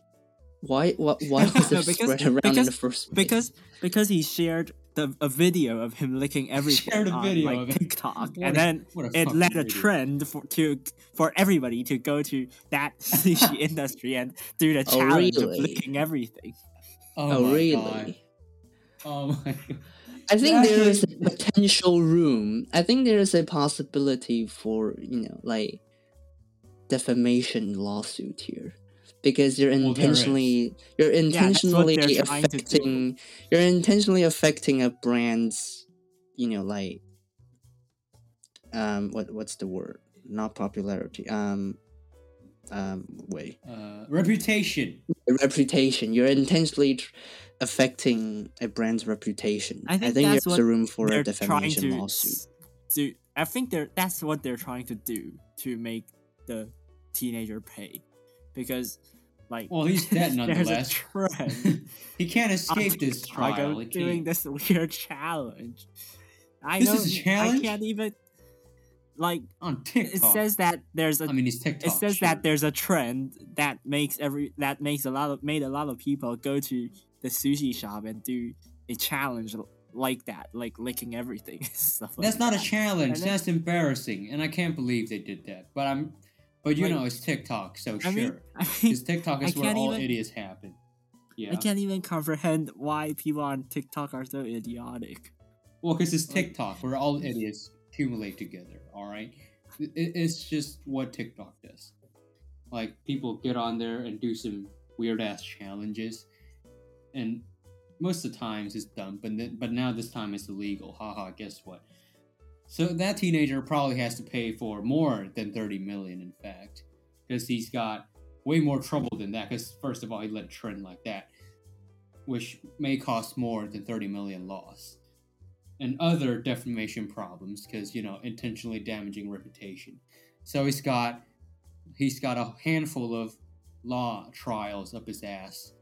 Speaker 1: why why, why was
Speaker 3: No,
Speaker 1: it
Speaker 3: because-
Speaker 1: spread around in the first place?
Speaker 3: because because he shared the a video of him licking everything
Speaker 2: Shared a
Speaker 3: on
Speaker 2: video
Speaker 3: like
Speaker 2: of it.
Speaker 3: TikTok,
Speaker 2: What
Speaker 3: and
Speaker 2: a-
Speaker 3: then it
Speaker 2: fucking
Speaker 3: led a trend for to for everybody to go to that sushi industry and do the
Speaker 1: Oh,
Speaker 3: challenge
Speaker 1: really?
Speaker 3: of licking everything.
Speaker 2: Oh,
Speaker 1: oh
Speaker 2: my
Speaker 1: really?
Speaker 2: God. Oh my god.
Speaker 1: I think
Speaker 2: That
Speaker 1: there is a potential room. I think there is a possibility for you know like defamation lawsuit here because you're
Speaker 2: Well,
Speaker 1: intentionally you're intentionally
Speaker 3: they're trying to do.
Speaker 1: affecting you're intentionally affecting a brand's you know like um what what's the word not popularity um um way
Speaker 2: Uh, reputation.
Speaker 1: reputation you're intentionally tr- affecting a brand's reputation
Speaker 3: I think that's
Speaker 1: there's a room for a defamation lawsuit
Speaker 3: do. I think they're that's what they're trying to do to make the teenager pay, because like
Speaker 2: Well, he's dead
Speaker 3: there's a
Speaker 2: nonetheless.
Speaker 3: trend.
Speaker 2: he can't escape this
Speaker 3: TikTok
Speaker 2: trial. He
Speaker 3: doing this weird challenge. I
Speaker 2: This
Speaker 3: know
Speaker 2: is a
Speaker 3: I
Speaker 2: challenge?
Speaker 3: i can't even like
Speaker 2: on TikTok.
Speaker 3: it says that there's a
Speaker 2: I mean, he's TikTok.
Speaker 3: it says
Speaker 2: sure.
Speaker 3: that there's a trend that makes every that makes a lot of made a lot of people go to the sushi shop and do a challenge like that, like licking everything. stuff like
Speaker 2: That's not a challenge.
Speaker 3: Then-
Speaker 2: That's embarrassing, and I can't believe they did that. But I'm, but you
Speaker 3: Like,
Speaker 2: know, it's TikTok, so
Speaker 3: I
Speaker 2: sure.
Speaker 3: mean, I mean,
Speaker 2: Because TikTok is where all
Speaker 3: even-
Speaker 2: idiots happen. Yeah.
Speaker 3: I can't even comprehend why people on TikTok are so idiotic.
Speaker 2: Well, because it's
Speaker 3: Like-
Speaker 2: TikTok, where all idiots accumulate together. All right, it, it's just what TikTok does. Like people get on there and do some weird ass challenges, and most of the times it's dumb. But then, but now this time it's illegal. Haha. Guess what? So that teenager probably has to pay for more than thirty million. In fact, because he's got way more trouble than that. Because first of all, he let it trend like that, which may cost more than thirty million loss and other defamation problems because you know intentionally damaging reputation. So he's got he's got a handful of law trials up his ass.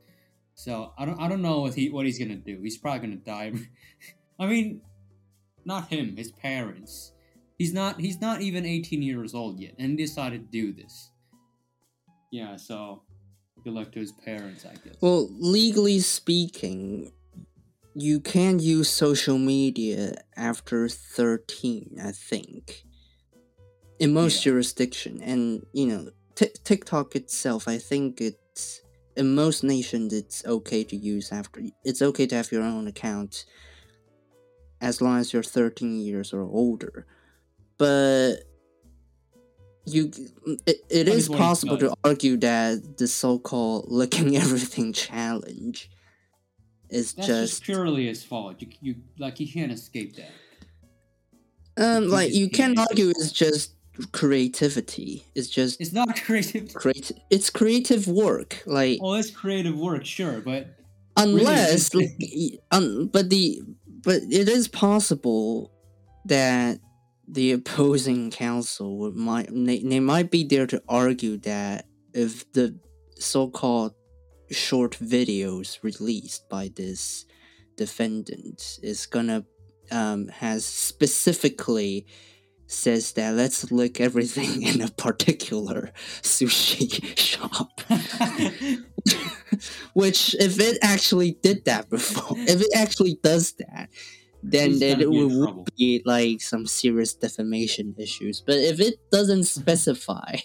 Speaker 2: So I don't I don't know what he what he's gonna do. He's probably gonna die. I mean, not him, his parents. He's not he's not even 18 years old yet, and he decided to do this. Yeah, so good luck to his parents, I guess.
Speaker 1: Well, legally speaking, you can use social media after 13, I think. In most
Speaker 2: Yeah.
Speaker 1: jurisdiction and you know, Tik TikTok itself, I think it's in most nations it's okay to use after it's okay to have your own account as long as you're 13 years or older. But you it, it is
Speaker 2: is what he
Speaker 1: possible to argue that the so-called licking everything challenge is
Speaker 2: just,
Speaker 1: just
Speaker 2: purely his fault. You, you like you can't escape that.
Speaker 1: um
Speaker 2: you
Speaker 1: like you can argue it's just creativity it's just
Speaker 2: It's not creative.
Speaker 1: it's creative work like
Speaker 2: Well, it's creative work, sure, but
Speaker 1: unless
Speaker 2: really-
Speaker 1: like, um, but the but it is possible that the opposing counsel would might they, they might be there to argue that if the so-called short videos released by this defendant is gonna um has specifically says that let's lick everything in a particular sushi shop which, if it actually did that before, if it actually does that, then
Speaker 2: He's
Speaker 1: then it would be like some serious defamation issues. But if it doesn't specify,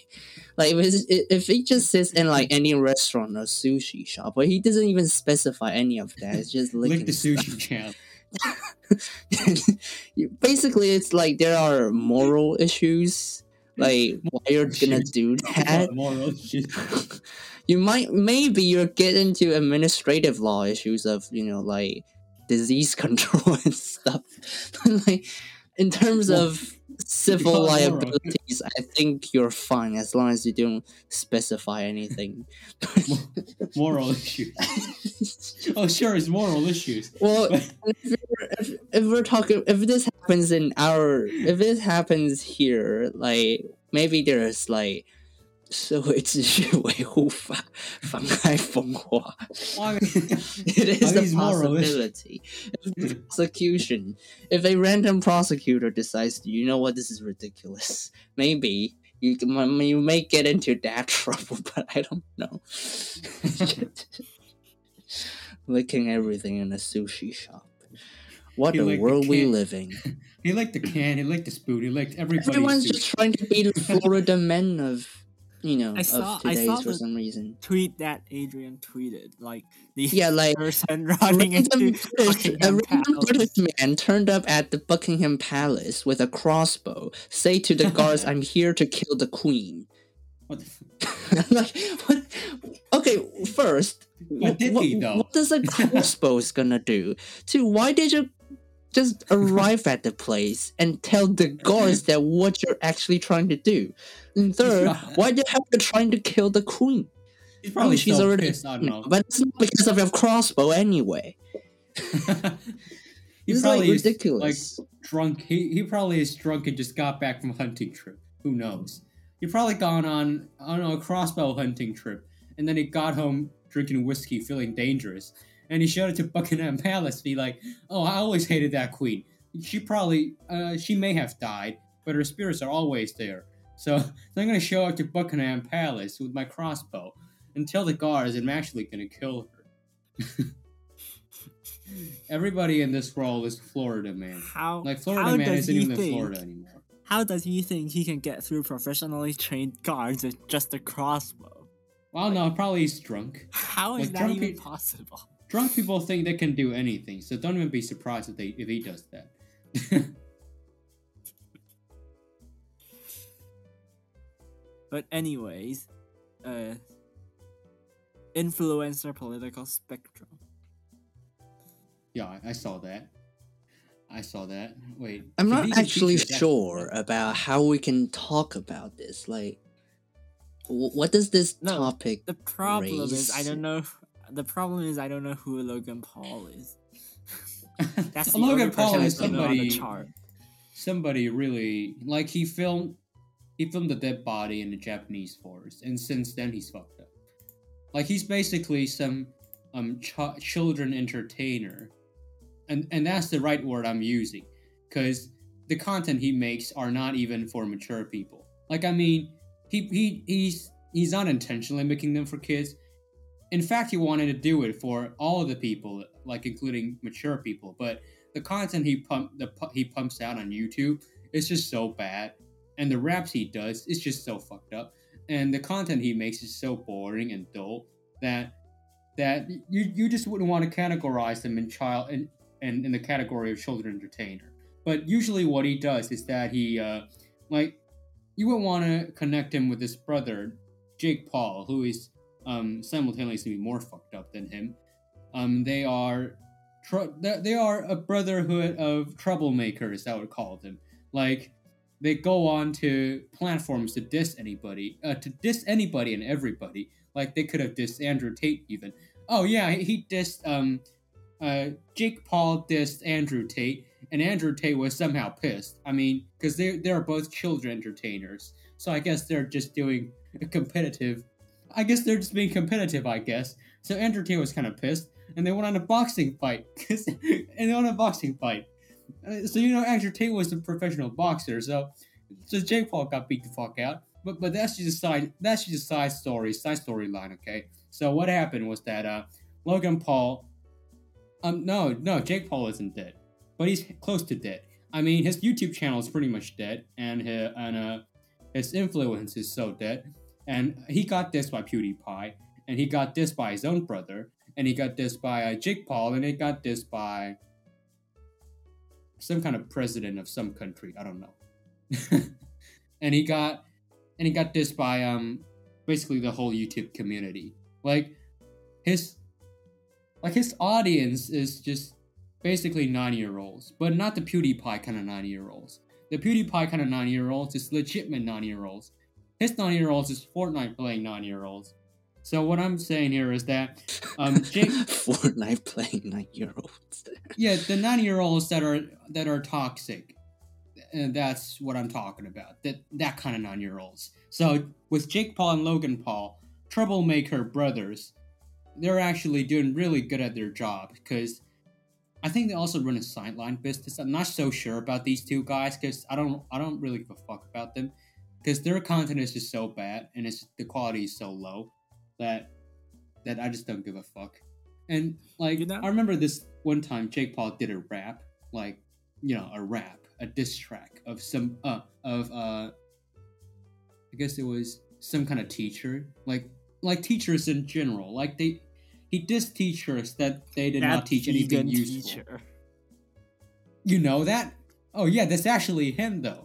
Speaker 1: like if if it just says in like any restaurant or sushi shop, but he doesn't even specify any of that, it's just
Speaker 2: lick
Speaker 1: licking
Speaker 2: the
Speaker 1: stuff.
Speaker 2: sushi channel.
Speaker 1: Basically, it's like there are moral issues. Like why you're gonna do that?
Speaker 2: Moral issues.
Speaker 1: you might maybe you're getting into administrative law issues of you know like disease control and stuff But, like in terms of civil
Speaker 2: call it moral.
Speaker 1: liabilities i think you're fine as long as you don't specify anything
Speaker 2: moral issues. Oh, sure, it's moral issues.
Speaker 1: well if, if, if we're talking if this happens in our if this happens here like maybe there's like 社会秩序维护法妨害风化
Speaker 2: Well, I mean,
Speaker 1: It is
Speaker 2: Are
Speaker 1: a
Speaker 2: these moral issues?
Speaker 1: possibility. If prosecution. If a random prosecutor decides, to, you know what, this is ridiculous. Maybe you can, you may get into that trouble, but I don't know. Licking everything in a sushi shop. What
Speaker 2: You
Speaker 1: a
Speaker 2: like the
Speaker 1: world we
Speaker 2: can-
Speaker 1: live in.
Speaker 2: he liked the can, he liked the spoon, he liked everybody.
Speaker 1: Everyone's just trying to be the Florida men of, you know,
Speaker 3: I saw-
Speaker 1: of
Speaker 3: I saw
Speaker 1: for
Speaker 3: the-
Speaker 1: some reason.
Speaker 3: Tweet that Adrian tweeted, like the
Speaker 1: Yeah, like
Speaker 3: person
Speaker 1: A
Speaker 3: running
Speaker 1: random,
Speaker 3: into
Speaker 1: British, a random British man turned up at the Buckingham Palace with a crossbow. Say to the guards, "I'm here to kill the Queen."
Speaker 2: What the
Speaker 1: like, what? Okay, first,
Speaker 2: But did
Speaker 1: what,
Speaker 2: he, though?
Speaker 1: what does a crossbow is gonna do? Two, why did you just arrive at the place and tell the guards that what you're actually trying to do? And third, why do you have to trying to kill the Queen?
Speaker 2: He's
Speaker 1: Oh,
Speaker 2: probably
Speaker 1: she's
Speaker 2: so
Speaker 1: already,
Speaker 2: pissed. I don't know.
Speaker 1: but it's not because of your crossbow anyway.
Speaker 2: he
Speaker 1: It's
Speaker 2: probably
Speaker 1: like
Speaker 2: is
Speaker 1: ridiculous.
Speaker 2: like drunk. He he probably is drunk and just got back from a hunting trip. Who knows? He probably gone on I don't know a crossbow hunting trip, and then he got home drinking whiskey, feeling dangerous, and he showed it to Buckingham Palace. To be like, oh, I always hated that queen. She probably uh, she may have died, but her spirits are always there. So, so I'm gonna show up to Buckingham Palace with my crossbow and tell the guards I'm actually gonna kill her. Everybody in this role is Florida man.
Speaker 3: How
Speaker 2: Like Florida
Speaker 3: how
Speaker 2: man
Speaker 3: does
Speaker 2: isn't
Speaker 3: he
Speaker 2: even
Speaker 3: think?
Speaker 2: Florida anymore.
Speaker 3: How does he think he can get through professionally trained guards with just a crossbow?
Speaker 2: Well, no, probably he's drunk.
Speaker 3: How is
Speaker 2: Like,
Speaker 3: that even possible?
Speaker 2: Drunk people think they can do anything, so don't even be surprised if they if he does that.
Speaker 3: But anyways, uh, influencer political spectrum.
Speaker 2: yeah, I, I saw that. I saw that. Wait,
Speaker 1: I'm not actually
Speaker 2: teach us that-
Speaker 1: sure about how we can talk about this. Like, what does this
Speaker 3: No,
Speaker 1: topic?
Speaker 3: The problem is I don't know. The problem is I don't know who Logan Paul is. That's the
Speaker 2: Logan Paul is
Speaker 3: don't on the
Speaker 2: somebody.
Speaker 3: chart.
Speaker 2: Somebody really like he filmed. He filmed a dead body in the Japanese forest, and since then he's fucked up. Like he's basically some um ch- children entertainer, and and that's the right word I'm using, because the content he makes are not even for mature people. Like I mean, he he he's he's not intentionally making them for kids. In fact, he wanted to do it for all of the people, like including mature people. But the content he pump the he pumps out on YouTube is just so bad, and the raps he does is just so fucked up, and the content he makes is so boring and dull that that you you just wouldn't want to categorize them in child and in, in the category of children entertainer. But usually, what he does is that he uh, like you would want to connect him with his brother, Jake Paul, who is um, simultaneously to be more fucked up than him. Um, they are tr- they are a brotherhood of troublemakers. I would call them. Like they go on to platforms to diss anybody, uh, to diss anybody and everybody. Like they could have dissed Andrew Tate even. Oh yeah, he, he dissed um, uh, Jake Paul dissed Andrew Tate, and Andrew Tate was somehow pissed. I mean, because they they are both children entertainers, so I guess they're just doing a competitive. I guess they're just being competitive. I guess so. Tate was kind of pissed, and they went on a boxing fight. and they went on a boxing fight. Uh, So you know, Tate was a professional boxer, so so Jake Paul got beat the fuck out. But but that's just a side that's just a side story, side storyline. Okay. So what happened was that uh, Logan Paul, um no no Jake Paul isn't dead, but he's close to dead. I mean his YouTube channel is pretty much dead, and his, and uh his influence is so dead, and he got this by PewDiePie, and he got this by his own brother, and he got this by uh, Jake Paul, and he got this by some kind of president of some country. I don't know. and he got and he got this by um basically the whole YouTube community. Like his like his audience is just basically nine year olds, but not the PewDiePie kind of nine year olds. The PewDiePie kind of nine year olds is legitimate nine year olds. His nine year olds is Fortnite playing nine year olds. So what I'm saying here is that um Jake
Speaker 1: Fortnite playing nine year olds.
Speaker 2: yeah, the nine year olds that are that are toxic. And that's what I'm talking about. That that kind of nine year olds. So with Jake Paul and Logan Paul, troublemaker brothers, they're actually doing really good at their job because I think they also run a sideline business. I'm not so sure about these two guys because I don't I don't really give a fuck about them because their content is just so bad and it's the quality is so low that that I just don't give a fuck. And like
Speaker 3: You know-
Speaker 2: I remember this one time Jake Paul did a rap, like you know, a rap, a diss track of some uh of uh I guess it was some kind of teacher, like like teachers in general. Like they he dissed teachers that they did not teach anything useful.
Speaker 3: teacher.
Speaker 2: You know that? Oh yeah, that's actually him though.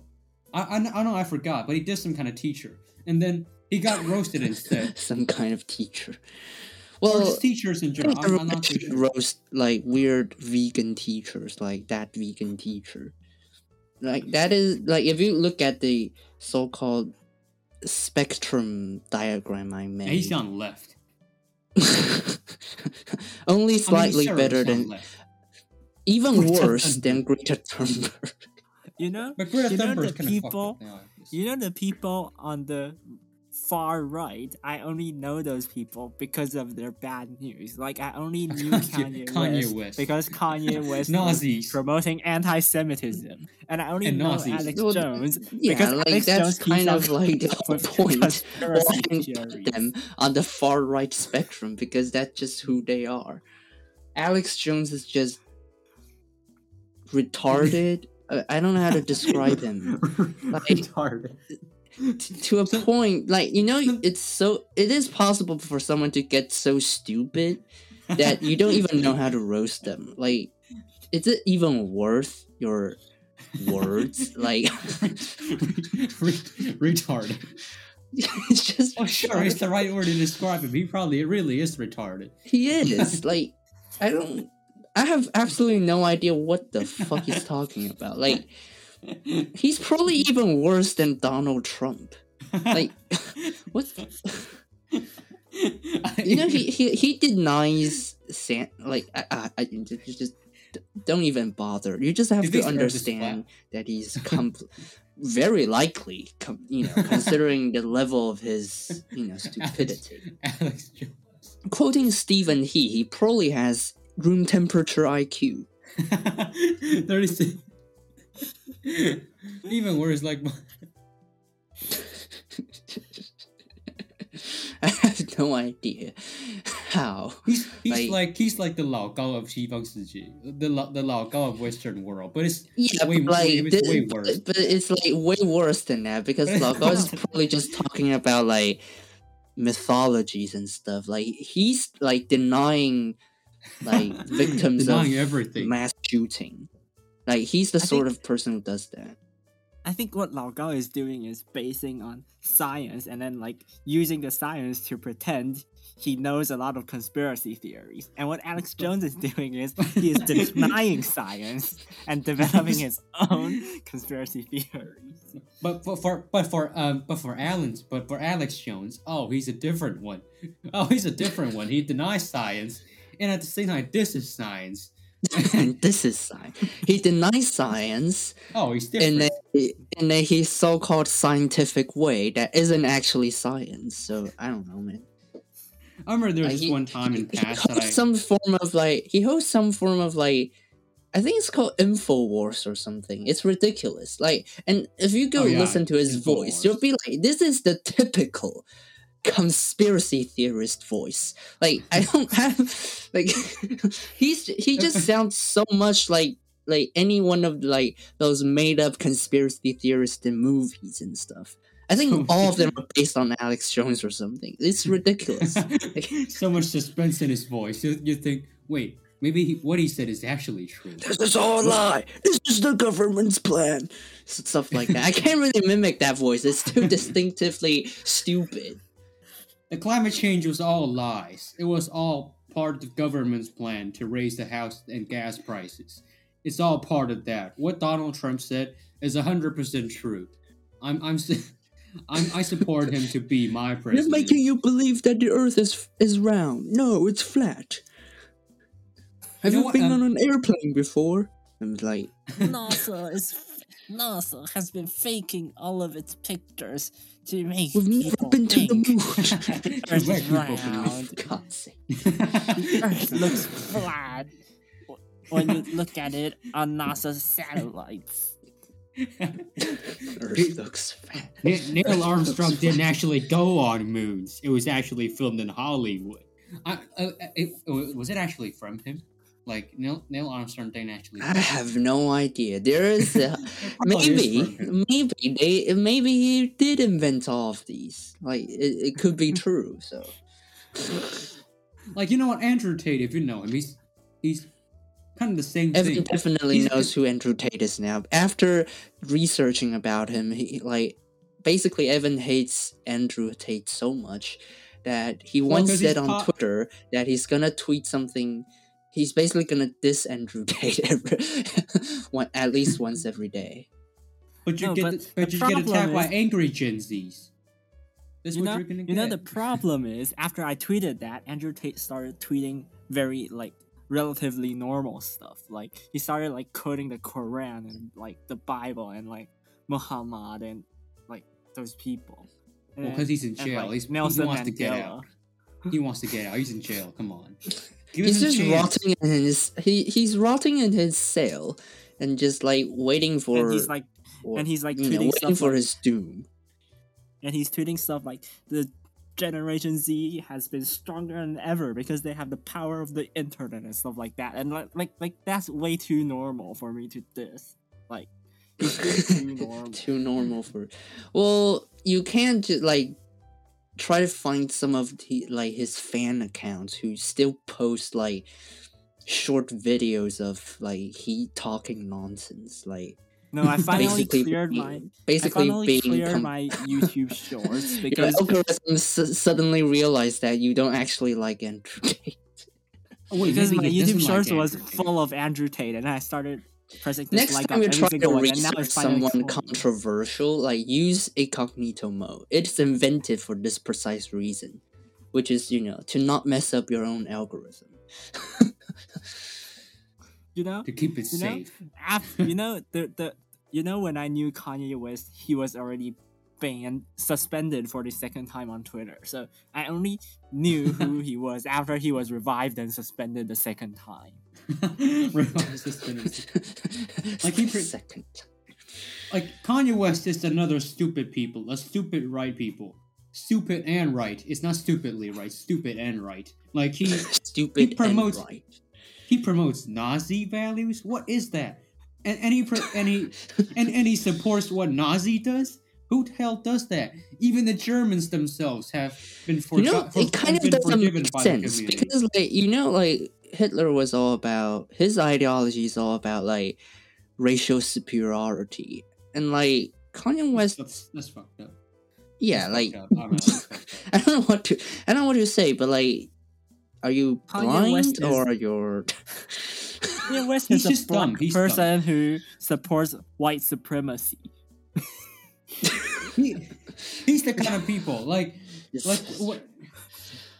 Speaker 2: I I, I know I forgot, but he did some kind of teacher, and then he got roasted instead.
Speaker 1: Some kind of teacher. Well,
Speaker 2: teachers in general. I'm, I'm not sure.
Speaker 1: roast like weird vegan teachers, like that vegan teacher. Like that is like if you look at the so-called spectrum diagram I made.
Speaker 2: He's on left.
Speaker 1: Only
Speaker 2: I mean,
Speaker 1: slightly better than,
Speaker 2: left.
Speaker 1: even worse than. Greta Thunberg.
Speaker 3: You know,
Speaker 2: But Greta
Speaker 3: you know
Speaker 2: Thunberg's
Speaker 3: the people.
Speaker 2: now.
Speaker 3: You know the people on the far right. I only know those people because of their bad news. Like I only knew Kanye,
Speaker 2: Kanye
Speaker 3: West,
Speaker 2: West.
Speaker 3: because Kanye West was
Speaker 2: Nazis.
Speaker 3: promoting anti-Semitism, and I only
Speaker 2: And
Speaker 3: know
Speaker 2: Nazis.
Speaker 3: Alex
Speaker 1: Well,
Speaker 3: Jones
Speaker 1: Yeah,
Speaker 3: because
Speaker 1: like
Speaker 3: Alex
Speaker 1: that's
Speaker 3: Jones
Speaker 1: kind of like the whole point.
Speaker 3: conspiracy
Speaker 1: Why put them on the far right spectrum because that's just who they are. Alex Jones is just retarded. I don't know how to describe him. Like-
Speaker 2: Retarded.
Speaker 1: To a point, like you know, it's so it is possible for someone to get so stupid that you don't even know how to roast them. Like, is it even worth your words? Like,
Speaker 2: Re- retarded.
Speaker 1: it's just
Speaker 2: Oh, sure, it's the right word to describe him. He probably it really is retarded.
Speaker 1: He is like, I don't. I have absolutely no idea what the fuck he's talking about. Like, he's probably even worse than Donald Trump. Like, what? You know, he he, he denies San like I, I, I just, just don't even bother. You just have
Speaker 2: Is
Speaker 1: to
Speaker 2: this Earth is
Speaker 1: understand that he's com- very likely, com- you know, considering the level of his you know stupidity.
Speaker 2: Alex Jones.
Speaker 1: Quoting Stephen He, he probably has room temperature IQ.
Speaker 2: 36. Even worse, like.
Speaker 1: I have no idea how.
Speaker 2: He's, he's
Speaker 1: like,
Speaker 2: like, he's like the Lao Gao of Xifang Siji, the the Lao Gao of Western world, but it's
Speaker 1: yeah,
Speaker 2: way,
Speaker 1: but like,
Speaker 2: it's way worse.
Speaker 1: But, but, it's like way worse than that because Lao Gao is probably just talking about like mythologies and stuff. Like he's like denying like victims
Speaker 2: denying
Speaker 1: of
Speaker 2: everything.
Speaker 1: mass shooting. Like he's the
Speaker 3: I
Speaker 1: sort
Speaker 3: think-
Speaker 1: of person who does that.
Speaker 3: I think what Lao Gao is doing is basing on science and then like using the science to pretend he knows a lot of conspiracy theories. And what Alex Jones is doing is he is denying science and developing his own conspiracy theories.
Speaker 2: But for, for but for um but for Alan's but for Alex Jones, oh he's a different one. Oh he's a different one. He denies science, and at the same time, this is science.
Speaker 1: and this is science. He denies science
Speaker 2: Oh, he's different.
Speaker 1: in a in a his so-called scientific way that isn't actually science. So I don't know, man.
Speaker 2: I remember there was
Speaker 1: Like,
Speaker 2: this
Speaker 1: he-
Speaker 2: one time in
Speaker 1: he
Speaker 2: past that I
Speaker 1: some form of like he hosts some form of like I think it's called Infowars or something. It's ridiculous. Like, and if you go
Speaker 2: Oh, yeah,
Speaker 1: listen to his voice,
Speaker 2: Infowars.
Speaker 1: you'll be like, this is the typical conspiracy theorist voice. Like, I don't have like he's he just sounds so much like like any one of like those made up conspiracy theorists in movies and stuff. I think all of them are based on Alex Jones or something. It's ridiculous.
Speaker 2: so much suspense in his voice. You, you think, wait, maybe he, what he said is actually true.
Speaker 1: This is all a lie. This is the government's plan. Stuff like that. I can't really mimic that voice. It's too distinctively stupid.
Speaker 2: The climate change was all lies. It was all part of the government's plan to raise the house and gas prices. It's all part of that. What Donald Trump said is hundred percent true. I'm I'm, s- I'm I support him to be my president.
Speaker 1: They're making you believe that the Earth is is round. No, it's flat. Have
Speaker 2: You
Speaker 1: you,
Speaker 2: know what,
Speaker 1: been
Speaker 2: um,
Speaker 1: on an airplane before? I'm like,
Speaker 3: NASA is NASA has been faking all of its pictures to make
Speaker 1: we've never
Speaker 3: people
Speaker 1: been to the moon.
Speaker 3: Earth
Speaker 2: Whack
Speaker 3: is round.
Speaker 1: For God's sake.
Speaker 3: Earth looks flat when you look at it on NASA's satellites.
Speaker 1: Earth looks fat.
Speaker 2: Ne- Neil Armstrong didn't actually go on moons. It was actually filmed in Hollywood. I, uh, it, was it actually from him? Like Neil, Neil Armstrong didn't actually.
Speaker 1: I have no idea. There is a, maybe maybe they maybe he did invent all of these. Like it, it could be true. So
Speaker 2: Like you know what, Andrew Tate. If you know him, he's he's kind of the same
Speaker 1: Evan
Speaker 2: thing.
Speaker 1: definitely
Speaker 2: He's-
Speaker 1: knows who Andrew Tate is now. After researching about him, he like basically Evan hates Andrew Tate so much that he
Speaker 2: Well,
Speaker 1: once said on
Speaker 2: pop-
Speaker 1: Twitter that he's gonna tweet something. He's basically gonna diss Andrew Tate every, one, at least once every day.
Speaker 2: But you
Speaker 3: No,
Speaker 2: get
Speaker 3: but
Speaker 2: but, you get
Speaker 3: problem
Speaker 2: attacked by angry Gen Zs. That's
Speaker 3: you
Speaker 2: what
Speaker 3: know,
Speaker 2: you're gonna
Speaker 3: you know the problem is after I tweeted that, Andrew Tate started tweeting very like relatively normal stuff. Like he started like quoting the Quran and like the Bible and like Muhammad and like those people. And
Speaker 2: Well, 'cause he's in
Speaker 3: and,
Speaker 2: jail.
Speaker 3: like,
Speaker 2: He's- he
Speaker 3: Nelson
Speaker 2: wants to get out. he wants to get out. He's in jail. Come on.
Speaker 1: He's just
Speaker 2: chance.
Speaker 1: rotting in his he he's rotting in his cell and just like waiting for
Speaker 3: And he's like
Speaker 1: or,
Speaker 3: and he's like
Speaker 1: you know, waiting
Speaker 3: stuff
Speaker 1: for
Speaker 3: like,
Speaker 1: his doom.
Speaker 3: and he's tweeting stuff like the generation z has been stronger than ever because they have the power of the internet and stuff like that and like like, like that's way too normal for me to this. like too normal
Speaker 1: Too normal for. Well, you can't just like try to find some of the like his fan accounts who still post like short videos of like he talking nonsense, like
Speaker 3: no i finally
Speaker 1: basically
Speaker 3: cleared
Speaker 1: being,
Speaker 3: my i
Speaker 1: basically
Speaker 3: finally
Speaker 1: being
Speaker 3: cleared
Speaker 1: com-
Speaker 3: my youtube shorts
Speaker 1: your
Speaker 3: because
Speaker 1: algorithm s- suddenly realized that you don't actually like Andrew Tate.
Speaker 2: Oh, wait,
Speaker 3: because my youtube
Speaker 2: doesn't like
Speaker 3: shorts was full of andrew tate and i started pressing
Speaker 1: Next
Speaker 3: dislike
Speaker 1: time
Speaker 3: on
Speaker 1: you
Speaker 3: every
Speaker 1: try to
Speaker 3: single one
Speaker 1: research someone controversial, like use incognito mode. It's invented for this precise reason, which is you know to not mess up your own algorithm.
Speaker 3: you know
Speaker 2: to keep it
Speaker 3: you know,
Speaker 2: safe.
Speaker 3: after, you know the the you know when I knew Kanye West, he was already banned, suspended for the second time on Twitter. So I only knew who he was after he was revived and suspended the second time.
Speaker 2: Realize this minute. Like, he pre-
Speaker 1: second.
Speaker 2: like Kanye West is another stupid people, a stupid right people. Stupid and right. It's not stupidly right, stupid and right. Like he
Speaker 1: Stupid he
Speaker 2: promotes-
Speaker 1: and right.
Speaker 2: he promotes Nazi values. What is that? And and he pro- and he and, and he supports what Nazi does. Who the hell does that? Even the Germans themselves have been
Speaker 1: You know,
Speaker 2: for-
Speaker 1: it kind of doesn't make sense because, like, you know, like Hitler was all about his ideology is all about like racial superiority, and like Kanye West,
Speaker 2: That's that's fucked up.
Speaker 1: yeah,
Speaker 2: That's
Speaker 1: like
Speaker 2: up. I don't know, that's fucked up.
Speaker 1: I don't know what to I don't know what to say, but like, are you
Speaker 3: Kanye
Speaker 1: blind
Speaker 3: West is-
Speaker 1: or you're?
Speaker 3: Kanye West
Speaker 2: He's
Speaker 3: is a
Speaker 2: just dumb,
Speaker 3: black
Speaker 2: he's dumb.
Speaker 3: person who supports white supremacy.
Speaker 2: He, he's the kind of people like like what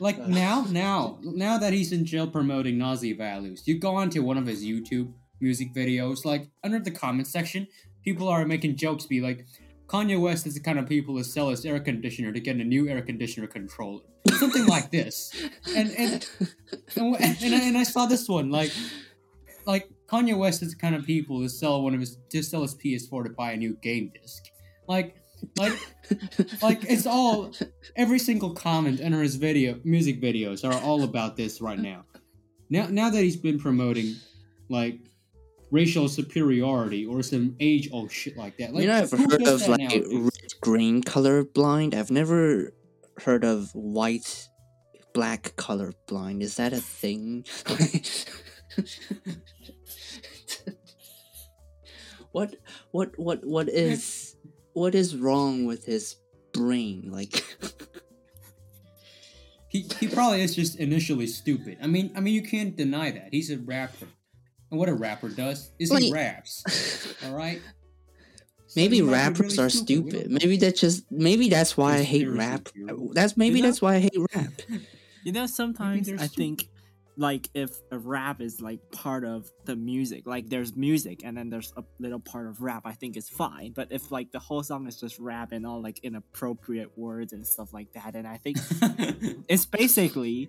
Speaker 2: like now now now that he's in jail promoting Nazi values, you go onto one of his YouTube music videos, like under the comment section, people are making jokes, be like. Kanye West is the kind of people who sell his air conditioner to get a new air conditioner controller, something like this. And and and, and, I, and I saw this one like like Kanye West is the kind of people who sell one of his to sell his PS4 to buy a new game disc. Like like like it's all every single comment under his video music videos are all about this right now. Now now that he's been promoting like racial superiority or some age old shit like that. Like
Speaker 1: you know, I've heard of like red green color blind. I've never heard of white black color blind. Is that a thing? what what what what is what is wrong with his brain? Like
Speaker 2: He he probably is just initially stupid. I mean I mean you can't deny that. He's a rapper. And what a rapper does is he raps. Alright?
Speaker 1: Maybe
Speaker 2: he
Speaker 1: rappers
Speaker 2: really
Speaker 1: are
Speaker 2: We don't
Speaker 1: stupid. Maybe that's just maybe that's why I hate rap.
Speaker 2: theory.
Speaker 1: That's maybe
Speaker 3: You know-
Speaker 1: that's why I hate rap.
Speaker 3: You know, sometimes
Speaker 2: they're
Speaker 3: I think like if a rap is like part of the music, like there's music and then there's a little part of rap, I think it's fine. But if like the whole song is just rap and all like inappropriate words and stuff like that, and I think it's basically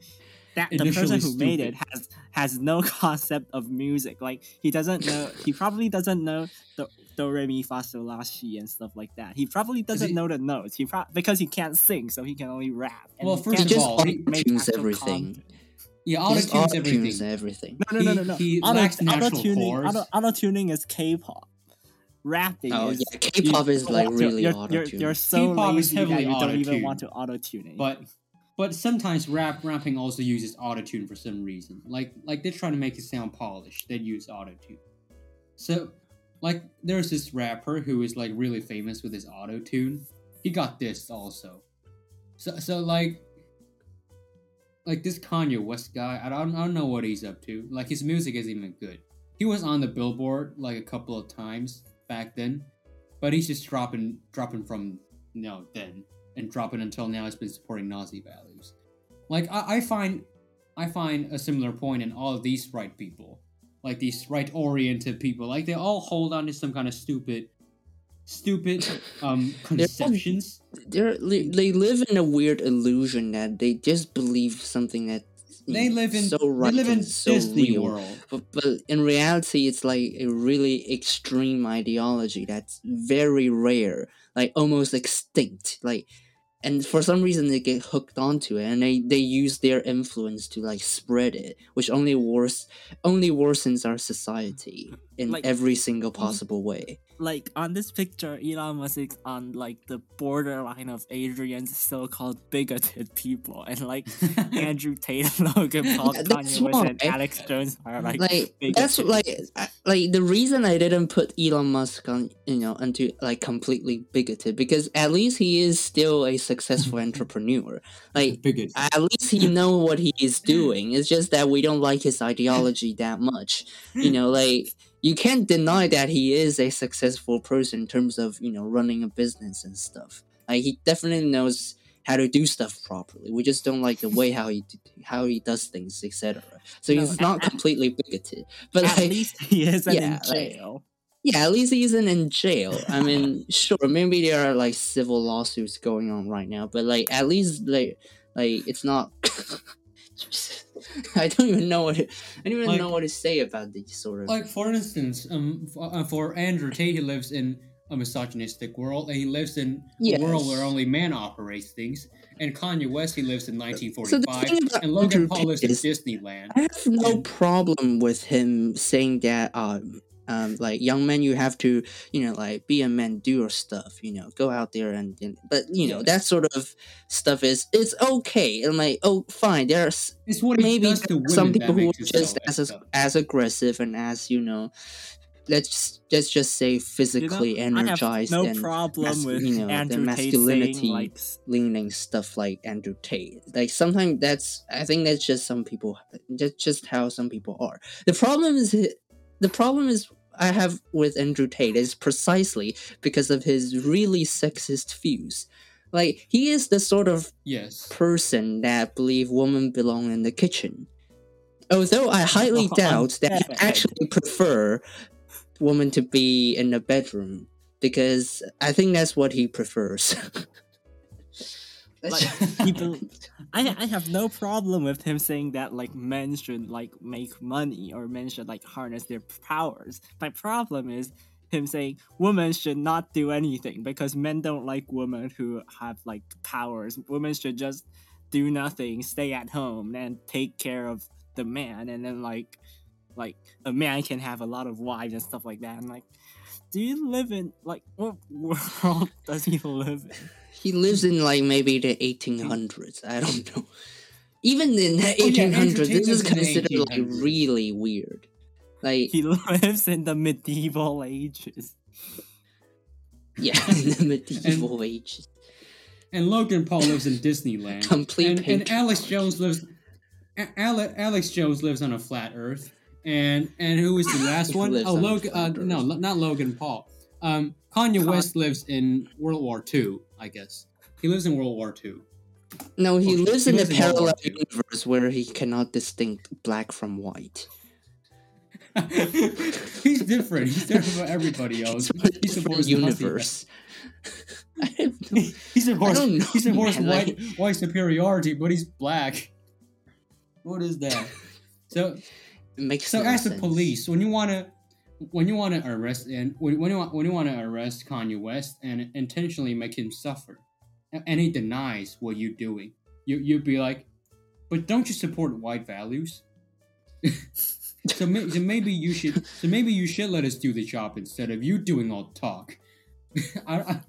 Speaker 3: that the person who made it has has no concept of music. Like he doesn't know. he probably doesn't know the do re mi fa sol la si and stuff like that. He probably doesn't
Speaker 2: he-
Speaker 3: know the notes. He pro- because he can't sing, so he can only rap. And
Speaker 2: Well, first of
Speaker 1: just
Speaker 2: all, he-
Speaker 3: make
Speaker 1: auto-tunes everything.
Speaker 3: content.
Speaker 2: Yeah, auto-tunes
Speaker 1: auto-tunes
Speaker 2: everything.
Speaker 1: everything.
Speaker 3: No, no, no, no, no.
Speaker 2: He- he
Speaker 3: Auto,
Speaker 2: lacks natural
Speaker 3: auto-tuning,
Speaker 2: chords.
Speaker 3: auto, auto-tuning is K-pop. Rapping
Speaker 1: Oh
Speaker 3: is
Speaker 1: yeah, K-pop
Speaker 3: you-
Speaker 1: is like
Speaker 3: you're-
Speaker 1: really
Speaker 3: you're, you're, you're so
Speaker 2: K-pop is
Speaker 3: lazy that
Speaker 2: heavily
Speaker 3: you don't even want to auto-tune it.
Speaker 2: But but sometimes rap rapping also uses autotune for some reason. Like like they're trying to make it sound polished. They use autotune. So like there's this rapper who is like really famous with his autotune. He got this also. So so like like this Kanye West guy, I don't, I don't know what he's up to. Like his music isn't even good. He was on the Billboard like a couple of times back then, but he's just dropping dropping from you know then and dropping until now. He's been supporting Nazi values. Like I, I find I find a similar point in all these right people, like these right oriented people. Like they all hold on to some kind of stupid, stupid um
Speaker 1: They're
Speaker 2: conceptions.
Speaker 1: They're, they live in a weird illusion that they just believe something that
Speaker 2: They live in
Speaker 1: so right
Speaker 2: they live in
Speaker 1: so
Speaker 2: Disney
Speaker 1: real.
Speaker 2: World.
Speaker 1: But, but in reality, it's like a really extreme ideology that's very rare, like almost extinct. Like, and for some reason they get hooked onto it, and they, they use their influence to like spread it, which only worse only worsens our society in
Speaker 3: Like-
Speaker 1: every single mm-hmm. possible way.
Speaker 3: like on this picture, Elon Musk is on like the borderline of Adrian's so-called bigoted people, and like Andrew Tate, Logan Paul,
Speaker 1: Yeah,
Speaker 3: Kanye West, and
Speaker 1: why.
Speaker 3: Alex Jones are like,
Speaker 1: like that's like like the reason I didn't put Elon Musk on you know into like completely bigoted because at least he is still a successful entrepreneur. Like
Speaker 2: biggest.
Speaker 1: at least he know what he is doing. It's just that we don't like his ideology that much. You know, like you can't deny that he is a successful person in terms of you know running a business and stuff. Like he definitely knows how to do stuff properly. We just don't like the way how he how he does things, etc. So
Speaker 3: No,
Speaker 1: he's not
Speaker 3: at-
Speaker 1: completely bigoted, but
Speaker 3: at
Speaker 1: like.
Speaker 3: least he isn't
Speaker 1: yeah,
Speaker 3: in
Speaker 1: like-
Speaker 3: jail.
Speaker 1: Yeah, at least he isn't in jail. I mean, sure, maybe there are like civil lawsuits going on right now, but like at least like like it's not. I don't even know what to, I don't even
Speaker 2: Like-
Speaker 1: know what to say about these sort of.
Speaker 2: like for instance, um, for, uh, for Andrew Tate, he lives in a misogynistic world, and he lives in a world where only man operates things. And Kanye West, he lives in 1945,
Speaker 1: thing about
Speaker 2: and Logan
Speaker 1: Andrew
Speaker 2: Paul lives in Disneyland.
Speaker 1: I have no
Speaker 2: and-
Speaker 1: problem with him saying that. Um, um, like young men, you have to, you know, like be a man, do your stuff, you know, go out there and, and but you know
Speaker 2: Yes.
Speaker 1: that sort of stuff is it's okay. And like, oh, fine, there's
Speaker 2: It's what
Speaker 1: maybe some people who are
Speaker 2: makes it so
Speaker 1: just as
Speaker 2: up.
Speaker 1: as aggressive and as you know let's let's just say physically
Speaker 3: you know,
Speaker 1: energized
Speaker 3: no
Speaker 1: and
Speaker 3: problem
Speaker 1: mas-
Speaker 3: with
Speaker 1: you know, the
Speaker 3: Andrew Tate
Speaker 1: masculinity
Speaker 3: like
Speaker 1: leaning stuff like Andrew Tate. Like sometimes that's I think that's just some people that's just how some people are. The problem is the problem is I have with Andrew Tate is precisely because of his really sexist views. Like he is the sort of
Speaker 2: Yes.
Speaker 1: person that believe women belong in the kitchen. Although I highly
Speaker 3: On
Speaker 1: doubt that he actually prefer women to be in the bedroom because I think that's what he prefers.
Speaker 3: Like, people- I I have no problem with him saying that like men should like make money or men should like harness their powers. My problem is him saying women should not do anything because men don't like women who have like powers. Women should just do nothing, stay at home and take care of the man and then like like a man can have a lot of wives and stuff like that. I'm like do you live in like what world does he live in?
Speaker 1: He lives in like maybe the 1800s. I don't know. Even in the
Speaker 2: Oh, yeah,
Speaker 1: 1800s,
Speaker 2: Tate
Speaker 1: this is
Speaker 2: lives in the
Speaker 1: considered like really weird. Like
Speaker 3: He lives in the medieval ages.
Speaker 1: yeah, in the medieval ages.
Speaker 2: and Logan Paul lives in Disneyland.
Speaker 1: Complete
Speaker 2: and, and. Alex Jones lives. Ale- Alex Jones lives on a flat Earth, and and who is the last one? Oh, Logan. Uh, no, not Logan Paul. Um, Kanye
Speaker 3: Con-
Speaker 2: West lives in World War II. I guess he lives in World War II.
Speaker 1: No, he
Speaker 2: Oh,
Speaker 1: lives
Speaker 2: he
Speaker 1: in a
Speaker 2: lives in
Speaker 1: parallel universe where he cannot distinct black from white.
Speaker 2: He's different. He's different from everybody else.
Speaker 1: A
Speaker 2: He supports
Speaker 1: universe. No-
Speaker 2: he supports,
Speaker 1: know,
Speaker 2: he supports
Speaker 1: man,
Speaker 2: white,
Speaker 1: like-
Speaker 2: white superiority, but he's black. What is that? So,
Speaker 1: it makes
Speaker 2: so
Speaker 1: no
Speaker 2: as the police, when you wanna, when you wanna arrest and when, you want, when you wanna arrest Kanye West and intentionally make him suffer, and he denies what you're doing, you you'd be like, but don't you support white values? so, may, so maybe you should, so maybe you should let us do the job instead of you doing all the talk. I, I,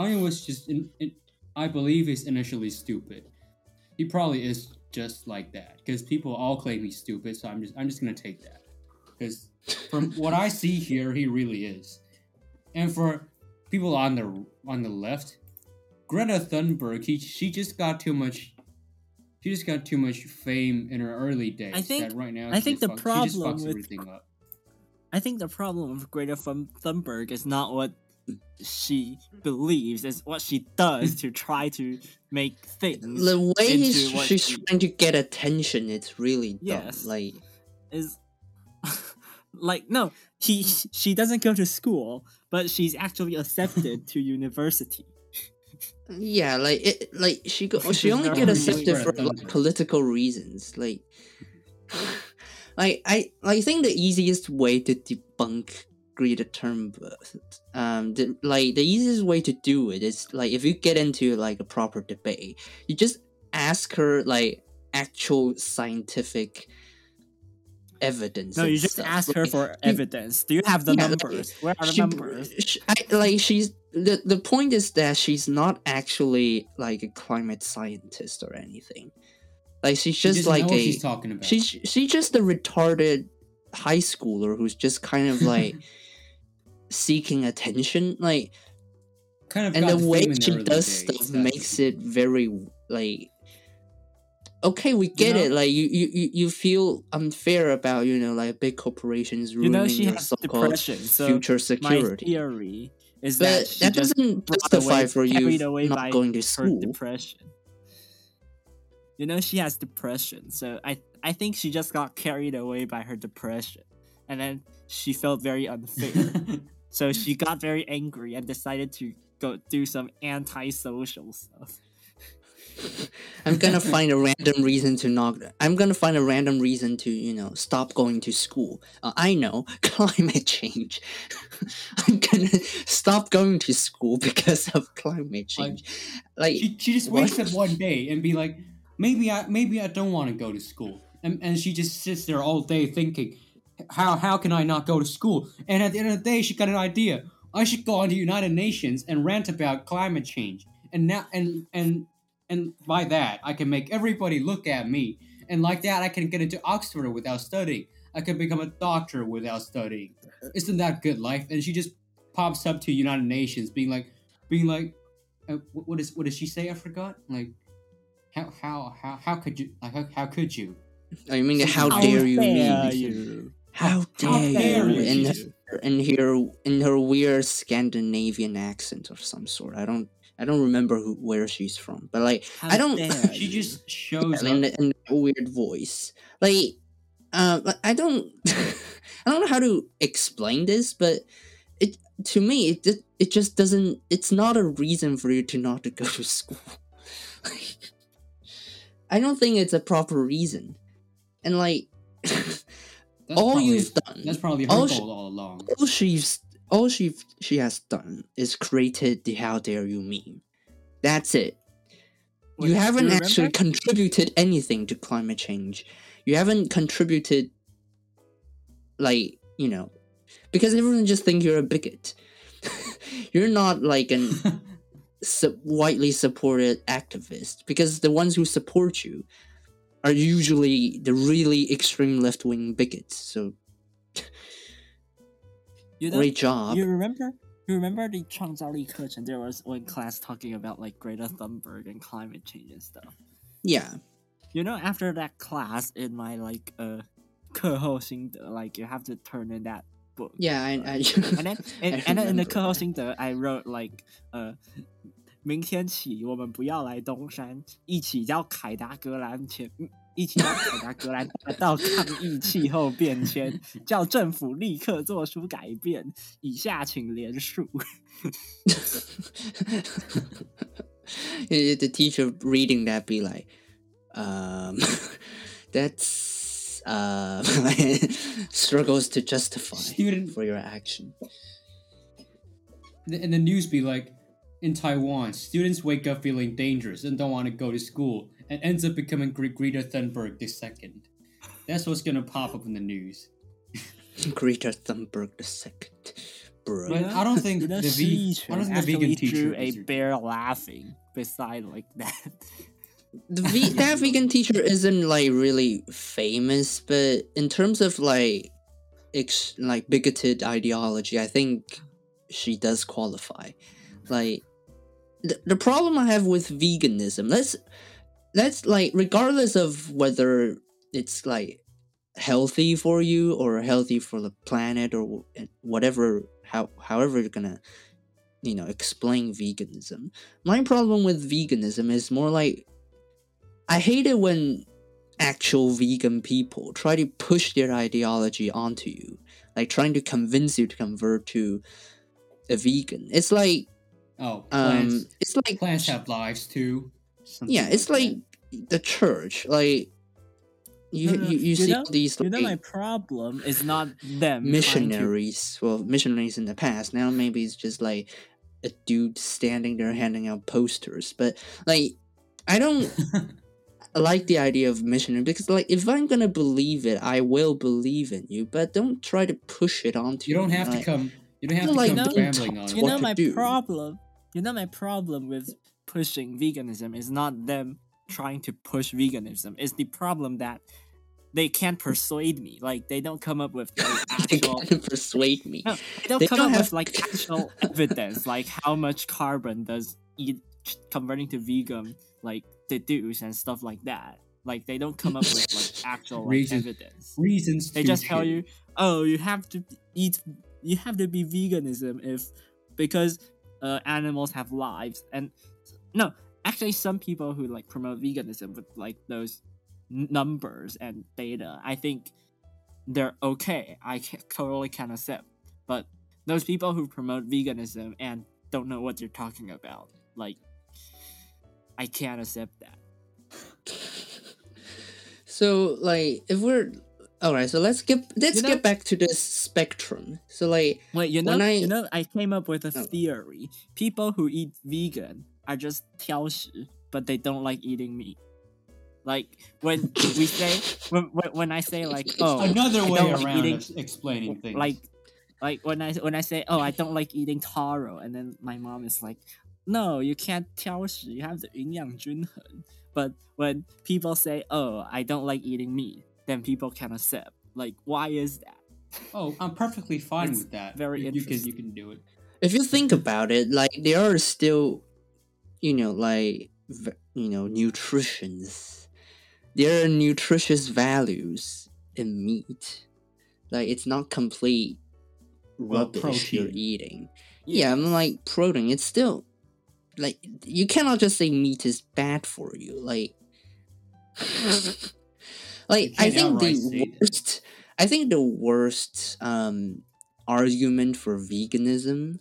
Speaker 2: Kanye was just, in, in, I believe, he's initially stupid. He probably is just like that because people all claim he's stupid. So I'm just, I'm just gonna take that because from what I see here, he really is. And for people on the on the left, Greta Thunberg, he, she just got too much. She just got too much fame in her early days.
Speaker 3: I think-
Speaker 2: that right now,
Speaker 3: I think
Speaker 2: just
Speaker 3: the
Speaker 2: fuck- she just
Speaker 3: problem
Speaker 2: fucks
Speaker 3: with-
Speaker 2: everything up.
Speaker 3: I think the problem with Greta Thunberg is not what she believes, it's what she does to try to make things.
Speaker 1: The way
Speaker 3: into
Speaker 1: he's,
Speaker 3: what
Speaker 1: she's
Speaker 3: she-
Speaker 1: trying to get attention, it's really dumb.
Speaker 3: Yes.
Speaker 1: Like,
Speaker 3: is like no, he she doesn't go to school, but she's actually accepted to university.
Speaker 1: yeah, like it, like she go,
Speaker 3: Which
Speaker 1: she only get accepted for like political reasons. Like, like I, I think the easiest way to debunk Greta Thunberg, um, the, like the easiest way to do it is like if you get into like a proper debate, you just ask her like actual scientific evidence.
Speaker 3: No, you just
Speaker 1: stuff.
Speaker 3: ask her for evidence. Do you have the
Speaker 1: Yeah, like,
Speaker 3: numbers? Where are the
Speaker 1: she,
Speaker 3: numbers?
Speaker 1: sh I, like she's the the point is that she's not actually like a climate scientist or anything. Like she's just
Speaker 2: doesn't
Speaker 1: like
Speaker 2: know what
Speaker 1: a
Speaker 2: she's talking about.
Speaker 1: she's she's just a retarded high schooler who's just kind of like seeking attention. Like
Speaker 2: kind of
Speaker 1: and the way she does
Speaker 2: days,
Speaker 1: stuff makes it very like okay we get
Speaker 3: know-
Speaker 1: it like you, you you you feel unfair about you know like big corporations ruining
Speaker 3: You know she
Speaker 1: your
Speaker 3: has
Speaker 1: so-called
Speaker 3: so
Speaker 1: future
Speaker 3: My
Speaker 1: security
Speaker 3: theory is
Speaker 1: but
Speaker 3: that
Speaker 1: that doesn't justify
Speaker 3: away-
Speaker 1: for you
Speaker 3: carried away by
Speaker 1: not going to school
Speaker 3: depression. You know she has depression, so I I think she just got carried away by her depression, and then she felt very unfair. so she got very angry and decided to go do some antisocial stuff.
Speaker 1: I'm gonna find a random reason to not i'm gonna find a random reason to you know stop going to school uh, i know climate change i'm gonna stop going to school because of climate change like
Speaker 2: she, she just
Speaker 1: What?
Speaker 2: wakes up one day and be like, maybe I maybe I don't want to go to school, and and she just sits there all day thinking, how how can I not go to school? And at the end of the day, she got an idea. I should go on to the United Nations and rant about climate change, and now and and and by that I can make everybody look at me, and like that I can get into Oxford without studying. I can become a doctor without studying. Isn't that good life? And she just pops up to United Nations, being like, being like, uh, what, is what did she say? I forgot. Like, how how how how could you like how, how could you?
Speaker 1: I mean, how,
Speaker 3: How
Speaker 1: dare you?
Speaker 3: dare you?
Speaker 1: How dare
Speaker 2: How
Speaker 1: you?
Speaker 2: dare you?
Speaker 1: In,
Speaker 2: She
Speaker 1: her, in her in her weird Scandinavian accent of some sort. I don't I don't remember who where she's from, but like
Speaker 3: How
Speaker 1: I don't-
Speaker 2: She just shows
Speaker 1: in,
Speaker 2: up.
Speaker 1: in a weird voice. Like, uh, I don't, I don't know how to explain this, but it to me it it just doesn't. It's not a reason for you to not to go to school. I don't think it's a proper reason, and like all
Speaker 2: probably-
Speaker 1: you've done,
Speaker 2: That's probably her
Speaker 1: all she-
Speaker 2: all along.
Speaker 1: all she's all she she has done is created the how dare you meme. That's it.
Speaker 3: Wait,
Speaker 1: you haven't
Speaker 3: remember?
Speaker 1: actually contributed anything to climate change. You haven't contributed, like you know, because everyone just think you're a bigot. you're not like an widely supported activist because the ones who support you are usually the really extreme left wing bigots. So
Speaker 3: You know,
Speaker 1: great job.
Speaker 3: You remember? You remember the 创造力课程? There was one class talking about like Greta Thunberg and climate change and stuff.
Speaker 1: Yeah.
Speaker 3: You know, after that class in my like uh 课后心得, like you have to turn in that book.
Speaker 1: Yeah, I, I
Speaker 3: And then and,
Speaker 1: I
Speaker 3: and then in the
Speaker 1: remember
Speaker 3: 课后心得, I wrote like 呃，明天起我们不要来东山，一起叫凯达格兰前， 一起叫凯达格兰大道抗议气候变迁，叫政府立刻做出改变。以下请连署。
Speaker 1: the teacher reading that be like, um, that's uh, struggles to justify
Speaker 2: Student-
Speaker 1: for your action.
Speaker 2: and the news be like, in Taiwan, students wake up feeling dangerous and don't want to go to school, and ends up becoming Gre- Greta Thunberg the second. That's what's gonna pop up in the news.
Speaker 1: Greta Thunberg the second, bro.
Speaker 2: But I don't think
Speaker 3: you know,
Speaker 2: the ve- I don't think the
Speaker 3: actually
Speaker 2: vegan teacher
Speaker 3: drew a bear laughing beside like that.
Speaker 1: the ve- that vegan teacher isn't like really famous, but in terms of like, ex- like bigoted ideology, I think she does qualify. Like, the, the problem I have with veganism, let's let's like regardless of whether it's like healthy for you or healthy for the planet or whatever how however you're gonna you know explain veganism my problem with veganism is more like i hate it when actual vegan people try to push their ideology onto you like trying to convince you to convert to a vegan it's like
Speaker 2: Oh, plants.
Speaker 1: um it's like
Speaker 2: plants have lives too.
Speaker 1: Yeah it's
Speaker 2: that.
Speaker 1: like the church like you
Speaker 3: No, no,
Speaker 1: you, you,
Speaker 3: you
Speaker 1: see
Speaker 3: know-
Speaker 1: all these
Speaker 3: You know, my problem is not them trying to-
Speaker 1: missionaries well missionaries in the past now maybe it's just like a dude standing there handing out posters but like i don't like the idea of missionary because like if i'm gonna believe it i will believe in you but don't try to push it onto
Speaker 2: you don't
Speaker 1: me,
Speaker 2: have to
Speaker 1: like-
Speaker 2: come. You don't have to
Speaker 1: like,
Speaker 2: come
Speaker 3: don't
Speaker 2: rambling
Speaker 1: talk
Speaker 2: on
Speaker 3: You know my
Speaker 1: do.
Speaker 3: problem. You know my problem with pushing veganism is not them trying to push veganism. It's the problem that they can't persuade me. Like they don't come up with like,
Speaker 1: they
Speaker 3: actual.
Speaker 1: can't persuade me
Speaker 3: No, they don't
Speaker 1: They
Speaker 3: come
Speaker 1: don't
Speaker 3: up
Speaker 1: have-
Speaker 3: with like actual evidence, like how much carbon does eat converting to vegan like deduce and stuff like that. Like they don't come up with like actual like,
Speaker 2: Reasons-
Speaker 3: evidence.
Speaker 2: Reasons.
Speaker 3: They just tell you, oh, you have to eat, you have to be veganism if because uh, animals have lives. And no, actually, some people who like promote veganism with like those numbers and data, I think they're okay. I totally can accept. But those people who promote veganism and don't know what they're talking about, like, I can't accept that.
Speaker 1: so like if we're all right so let's get let's
Speaker 3: You know-
Speaker 1: get back to this spectrum so like
Speaker 3: Wait, you know,
Speaker 1: When I-
Speaker 3: you know, I came up with a
Speaker 1: Oh.
Speaker 3: theory. People who eat vegan are just 挑食, but they don't like eating meat. Like when we say, when, when, when I say like, oh,
Speaker 2: Another
Speaker 3: I
Speaker 2: way
Speaker 3: don't like
Speaker 2: around
Speaker 3: eating-
Speaker 2: of explaining things.
Speaker 3: like, like when I when I say, oh, I don't like eating taro, and then my mom is like, no, you can't 挑食, you have the 营养均衡. But when people say, oh, I don't like eating meat, then people can accept. Like, why is that?
Speaker 2: Oh, I'm perfectly fine
Speaker 3: It's
Speaker 2: with that.
Speaker 3: very
Speaker 2: you, you can you
Speaker 3: interesting.
Speaker 2: can do it.
Speaker 1: if you think about it, like there are still, you know, like you know, nutritions. There are nutritious values in meat. Like it's not complete
Speaker 2: Well,
Speaker 1: rubbish you're eating. Yeah, I'm like protein. It's still like you cannot just say meat is bad for you. Like, like I think the worst. I think the worst um argument for veganism,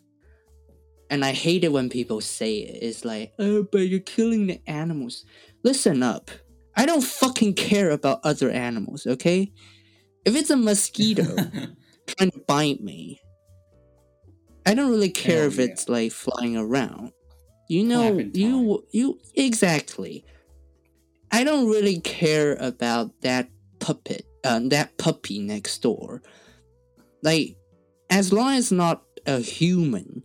Speaker 1: and I hate it when people say it. Is like, oh, but you're killing the animals. Listen up. I don't fucking care about other animals. Okay, if it's a mosquito trying to bite me. I don't really care if
Speaker 2: yeah.
Speaker 1: it's like flying around. You know, you you exactly. I don't really care about that puppet, uh, that puppy next door. Like, as long as not a human.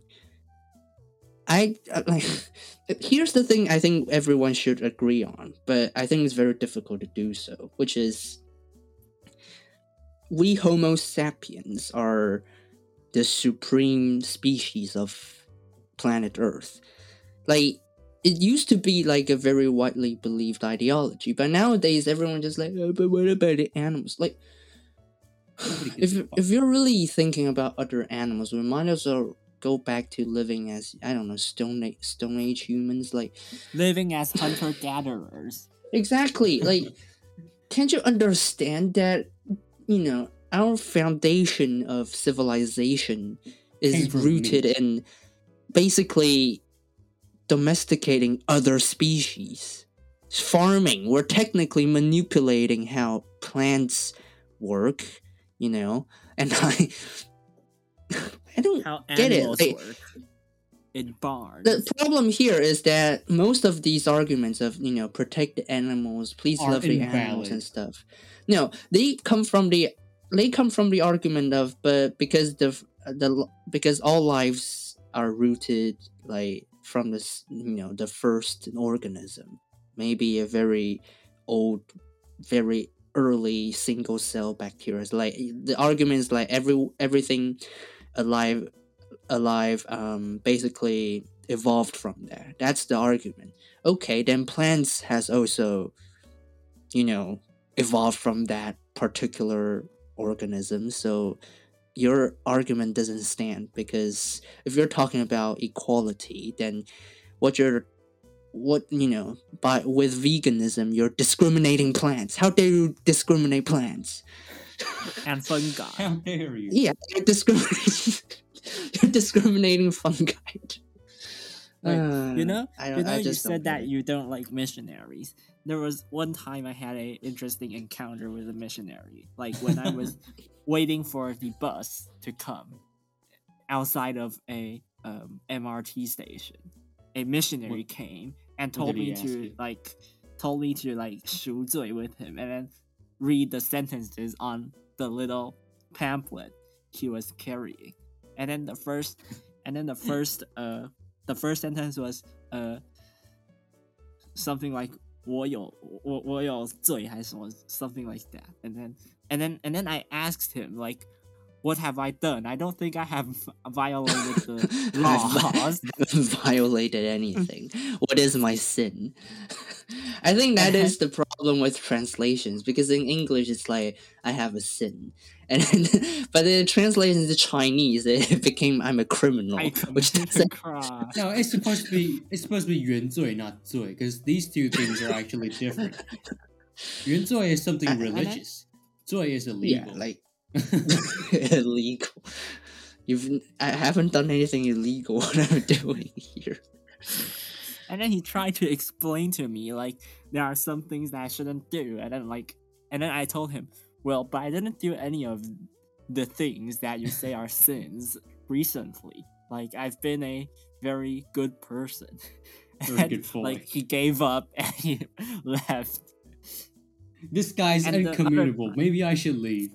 Speaker 1: I uh, like. Here's the thing. I think everyone should agree on, but I think it's very difficult to do so. Which is, we Homo sapiens are the supreme species of planet Earth. Like it used to be like a very widely believed ideology, but nowadays everyone just like, oh, but what about the animals? Like, if
Speaker 2: a
Speaker 1: you-
Speaker 2: fuck.
Speaker 1: if you're really thinking about other animals, we might as well go back to living as I don't know Stone Age, Stone Age humans. Like
Speaker 3: Living as hunter gatherers.
Speaker 1: exactly, like can't you understand that you know our foundation of civilization is rooted
Speaker 2: meat.
Speaker 1: in basically domesticating other species farming we're technically manipulating how plants work you know and i i don't
Speaker 3: How
Speaker 1: Get it, like-
Speaker 3: work in barns.
Speaker 1: the problem here is that most of these arguments of you know protect the animals please
Speaker 2: Are
Speaker 1: love the animals and stuff. No they come from the they come from the argument of but because the the because all lives are rooted like from this you know the first organism. Maybe a very old very early single cell bacteria. Like the argument is like every everything alive alive um basically evolved from there. That's the argument. Okay then plants has also you know evolved from that particular organism. So your argument doesn't stand because if you're talking about equality then what you're what you know by with veganism you're discriminating plants. How dare you discriminate plants
Speaker 3: and fungi.
Speaker 2: How dare you?
Speaker 1: yeah you're discriminating you're discriminating fungi
Speaker 3: Like,
Speaker 1: Uh,
Speaker 3: you know,
Speaker 1: I don't-
Speaker 3: you know,
Speaker 1: I
Speaker 3: you
Speaker 1: just don't
Speaker 3: said that you don't like missionaries. There was one time I had an interesting encounter with a missionary. Like when I was waiting for the bus to come outside of a um, MRT station, a missionary came and told me to
Speaker 2: you?
Speaker 3: like told me to like 赎罪 with him and then read the sentences on the little pamphlet he was carrying. And then the first and then the first uh the first sentence was uh something like 我有我我有罪还是什么 something like that and then and then and then I asked him like what have I done I don't think I have violated the laws
Speaker 1: haven't violated anything. what is my sin? I think that is the problem with translations because in English it's like I have a sin, and then, but in translation to Chinese it became I'm a criminal,
Speaker 3: I
Speaker 1: which
Speaker 3: committed a
Speaker 1: doesn't.
Speaker 3: crime
Speaker 2: No, it's supposed to be it's supposed to be 原罪, not 罪, because these two things are actually different. 原罪 is something
Speaker 1: I- I-
Speaker 2: religious. 罪 is
Speaker 1: Yeah,
Speaker 2: illegal.
Speaker 1: like illegal. You've I haven't done anything illegal. What I'm doing here.
Speaker 3: and then he tried to explain to me like there are some things that I shouldn't do and then like and then I told him well but I didn't do any of the things that you say are sins recently like I've been a very good person
Speaker 2: Very
Speaker 3: And,
Speaker 2: good boy.
Speaker 3: like he gave up and he left
Speaker 2: this guy's
Speaker 3: And
Speaker 2: incommunicable. Maybe I should leave.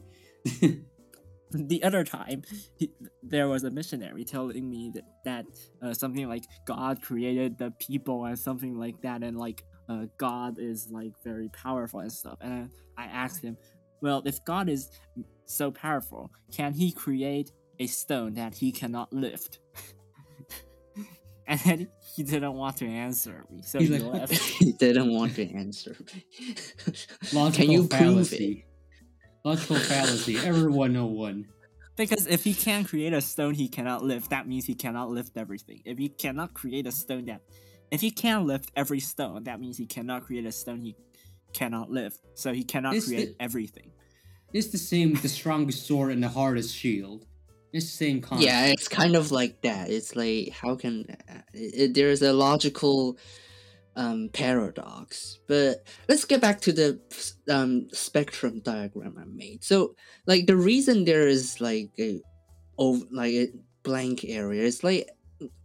Speaker 3: the other time he, there was a missionary telling me that, that uh, something like god created the people and something like that and like uh, god is like very powerful and stuff and i asked him well, if God is so powerful, can he create a stone that he cannot lift? and then he didn't want to answer me, so
Speaker 2: He's
Speaker 3: he
Speaker 2: like,
Speaker 3: left.
Speaker 1: he didn't want to answer.
Speaker 2: Logical
Speaker 1: Can you prove it?
Speaker 2: Fallacy. Logical fallacy. Error 101.
Speaker 3: Because if he can't create a stone he cannot lift, that means he cannot lift everything. If he cannot create a stone that, if he can't lift every stone, that means he cannot create a stone he cannot lift. So he cannot
Speaker 2: Is
Speaker 3: create
Speaker 2: the-
Speaker 3: everything.
Speaker 2: It's the same with the strongest sword and the hardest shield. It's the same concept.
Speaker 1: yeah, it's kind of like that. It's like how can uh, it, there's a logical um, paradox. But let's get back to the um, spectrum diagram I made. So, like the reason there is like a over like a blank area is like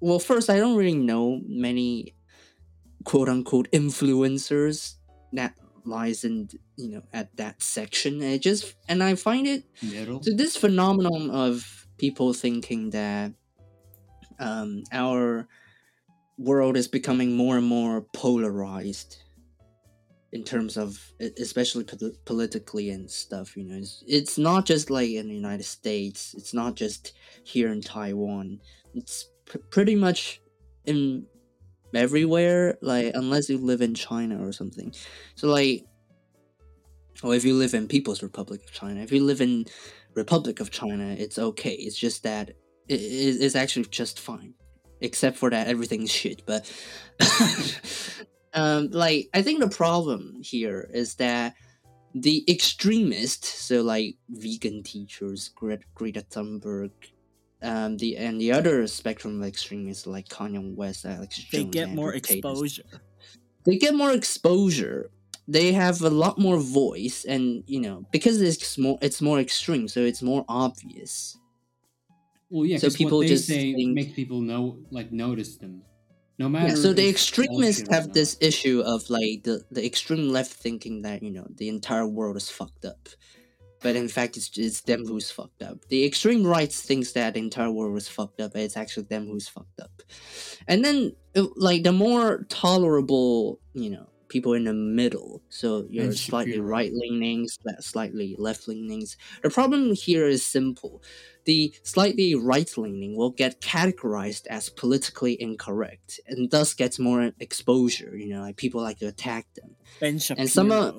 Speaker 1: well, first I don't really know many quote unquote influencers that lies in you know at that section. And it just and I find it
Speaker 2: Middle.
Speaker 1: so this phenomenon of people thinking that um, our world is becoming more and more polarized in terms of especially pol- politically and stuff you know? It's, it's not just like in the united states. It's not just here in taiwan. It's pr- pretty much in everywhere like unless you live in china or something. So like or if you live in people's republic of china. If you live in republic of china it's okay. It's just that it- it's actually just fine except for that everything's shit but um like i think the problem here is that the extremists so like vegan teachers greta, greta thunberg um the and the other spectrum of extremists like kanye west alex
Speaker 3: They
Speaker 1: jones
Speaker 3: get more
Speaker 1: Tate,
Speaker 3: exposure.
Speaker 1: they get more exposure they have a lot more voice and you know because it's more it's more extreme so it's more obvious
Speaker 2: Well, yeah,
Speaker 1: So people just
Speaker 2: say
Speaker 1: think-
Speaker 2: makes people know, like, notice them. No matter.
Speaker 1: yeah so the extremists have this issue of like the, the extreme left thinking that you know the entire world is fucked up but in fact it's, it's them who's fucked up the extreme right thinks that the entire world is fucked up but it's actually them who's fucked up and then uh, like the more tolerable you know people in the middle so you're slightly right leaning slightly left leanings the problem here is simple the slightly right leaning will get categorized as politically incorrect and thus gets more exposure you know like people like to attack them. And some, uh,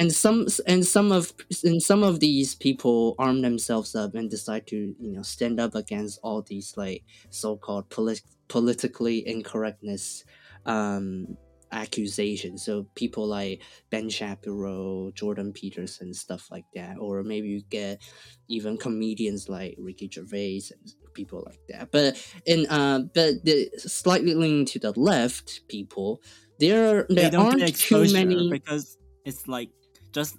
Speaker 1: and some and some of and some of these people arm themselves up and decide to you know stand up against all these like so-called polit- politically incorrectness um accusations so people like ben shapiro jordan peterson stuff like that or maybe you get even comedians like ricky gervais and people like that but in uh but the slightly leaning to the left people there
Speaker 3: they
Speaker 1: there aren't too many
Speaker 3: because it's like just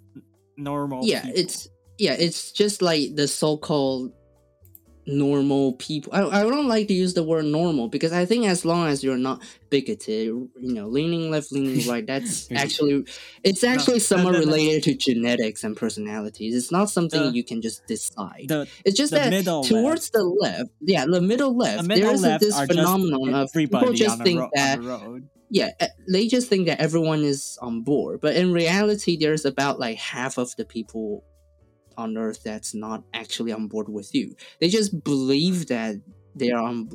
Speaker 3: normal.
Speaker 1: yeah
Speaker 3: people.
Speaker 1: it's yeah it's just like the so-called normal people. I, I don't like to use the word normal because i think as long as you're not bigoted you know leaning left leaning right that's actually it's actually
Speaker 3: no,
Speaker 1: somewhat
Speaker 3: no, no.
Speaker 1: related to genetics and personalities. It's not something
Speaker 3: The-
Speaker 1: you can just decide.
Speaker 3: the
Speaker 1: it's just that towards the left yeah the middle left
Speaker 3: the middle
Speaker 1: isn't
Speaker 3: left
Speaker 1: this phenomenon of people just
Speaker 3: on
Speaker 1: think
Speaker 3: ro-
Speaker 1: that
Speaker 3: road.
Speaker 1: yeah uh, they just think that everyone is on board. But in reality there's about like half of the people on earth that's not actually on board with you. They just believe that they are on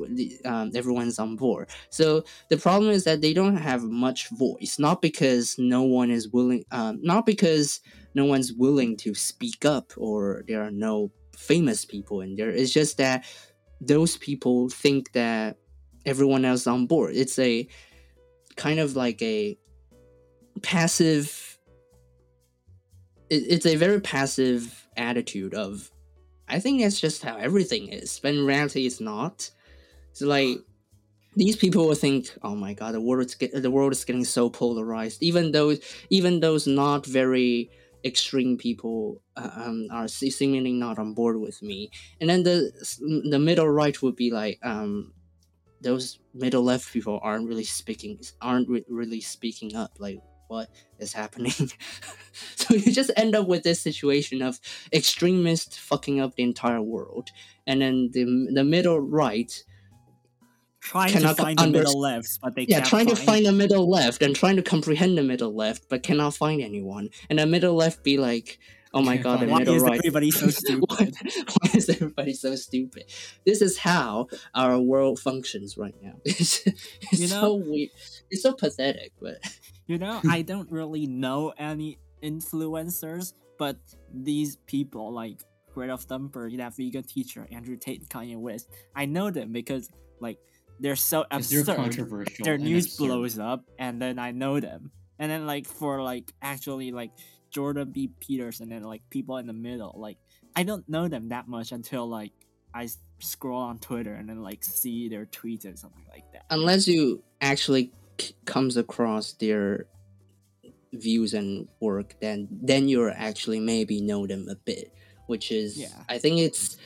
Speaker 1: um, everyone's on board. So the problem is that they don't have much voice not because no one is willing um, not because no one's willing to speak up or there are no famous people in there. It's just that those people think that everyone else on board. It's a kind of like a passive it, it's a very passive attitude of i think that's just how everything is but in reality it's not. It's like these people will think oh my god the world is get, the world is getting so polarized. Even though even those not very extreme people uh, um, are seemingly not on board with me. And then the the middle right would be like um those middle left people aren't really speaking aren't re- really speaking up like what is happening so you just end up with this situation of extremists fucking up the entire world and then the the middle right
Speaker 3: Trying to find
Speaker 1: under-
Speaker 3: the middle left, but they
Speaker 1: yeah trying to
Speaker 3: find
Speaker 1: find the middle left and trying to comprehend the middle left but cannot find anyone and the middle left be like Oh my god, the
Speaker 2: find-
Speaker 3: Why
Speaker 1: middle
Speaker 3: is
Speaker 1: right.
Speaker 3: everybody so stupid?
Speaker 1: why is everybody so stupid? This is how our world functions right now. It's, it's
Speaker 3: You
Speaker 1: so
Speaker 3: know-
Speaker 1: weird. It's so pathetic, but
Speaker 3: You know, I don't really know any influencers, but these people like Greta Thunberg, that vegan teacher, Andrew Tate, Kanye West, I know them because like they're so
Speaker 2: Because they're
Speaker 3: absurd.
Speaker 2: controversial.
Speaker 3: Their news
Speaker 2: absurd.
Speaker 3: blows up, and then I know them. And then like for like actually like Jordan B. Peterson and like people in the middle, like I don't know them that much until like I scroll on Twitter and then like see their tweets or something like that.
Speaker 1: unless you actually c- comes across their views and work, then then you're actually maybe know them a bit, which is
Speaker 3: Yeah.
Speaker 1: I think it's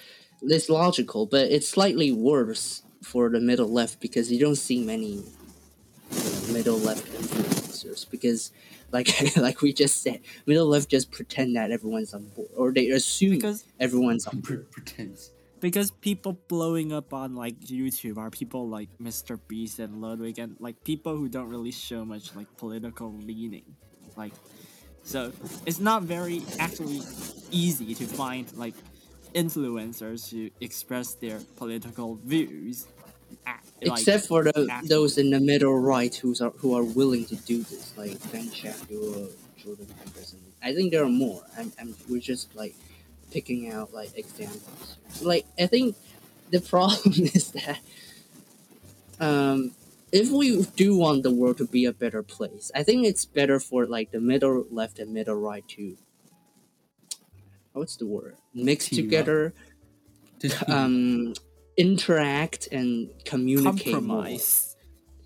Speaker 1: it's logical, but it's slightly worse for the middle left because you don't see many you know, middle left influencers because like like we just said, middle left just pretend that everyone's on board or they assume
Speaker 3: Because
Speaker 1: everyone's on board.
Speaker 2: pretense.
Speaker 3: Because people blowing up on like YouTube are people like Mr. Beast and Ludwig and like people who don't really show much like political leaning. Like so it's not very actually easy to find like influencers who express their political views. at- like-
Speaker 1: Except for the those in the middle right who's are who are willing to do this, like Ben Shapiro, Jordan Peterson. I think there are more. I'm, I'm we're just like picking out like examples. Like I think the problem is that um if we do want the world to be a better place, I think it's better for like the middle left and middle right to what's the word? Mix
Speaker 2: Team
Speaker 1: together, um interact and communicate more.
Speaker 3: compromise.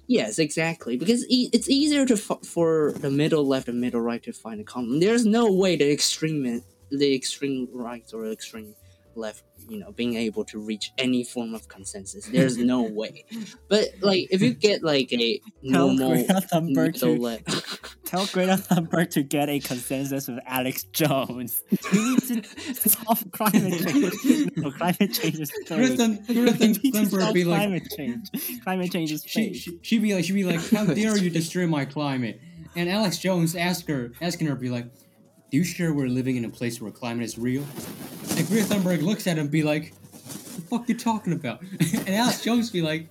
Speaker 1: Yes, exactly. Because e- it's easier to f- for the middle left and middle right to find a common. There's no way the extreme the extreme right or extreme left, you know, being able to reach any form of consensus. There's no way. But like, if you get like a
Speaker 3: Tell
Speaker 1: normal
Speaker 3: Greta Thunberg
Speaker 1: middle
Speaker 3: to
Speaker 1: left,
Speaker 3: tell Greta Thunberg to get a consensus with Alex Jones. We need to solve climate change. No, climate change is
Speaker 2: Greta
Speaker 3: fake.
Speaker 2: Thun- Greta
Speaker 3: We
Speaker 2: Thun-
Speaker 3: need to
Speaker 2: Thunberg be like,
Speaker 3: climate change. Climate change is
Speaker 2: she,
Speaker 3: fake.
Speaker 2: she, she'd be like, she'd be like, how dare you destroy my climate? And Alex Jones ask her, asking her, be like, do you sure we're living in a place where climate is real? And Greta Thunberg looks at him, be like, What the fuck you talking about? and Alex Jones be like,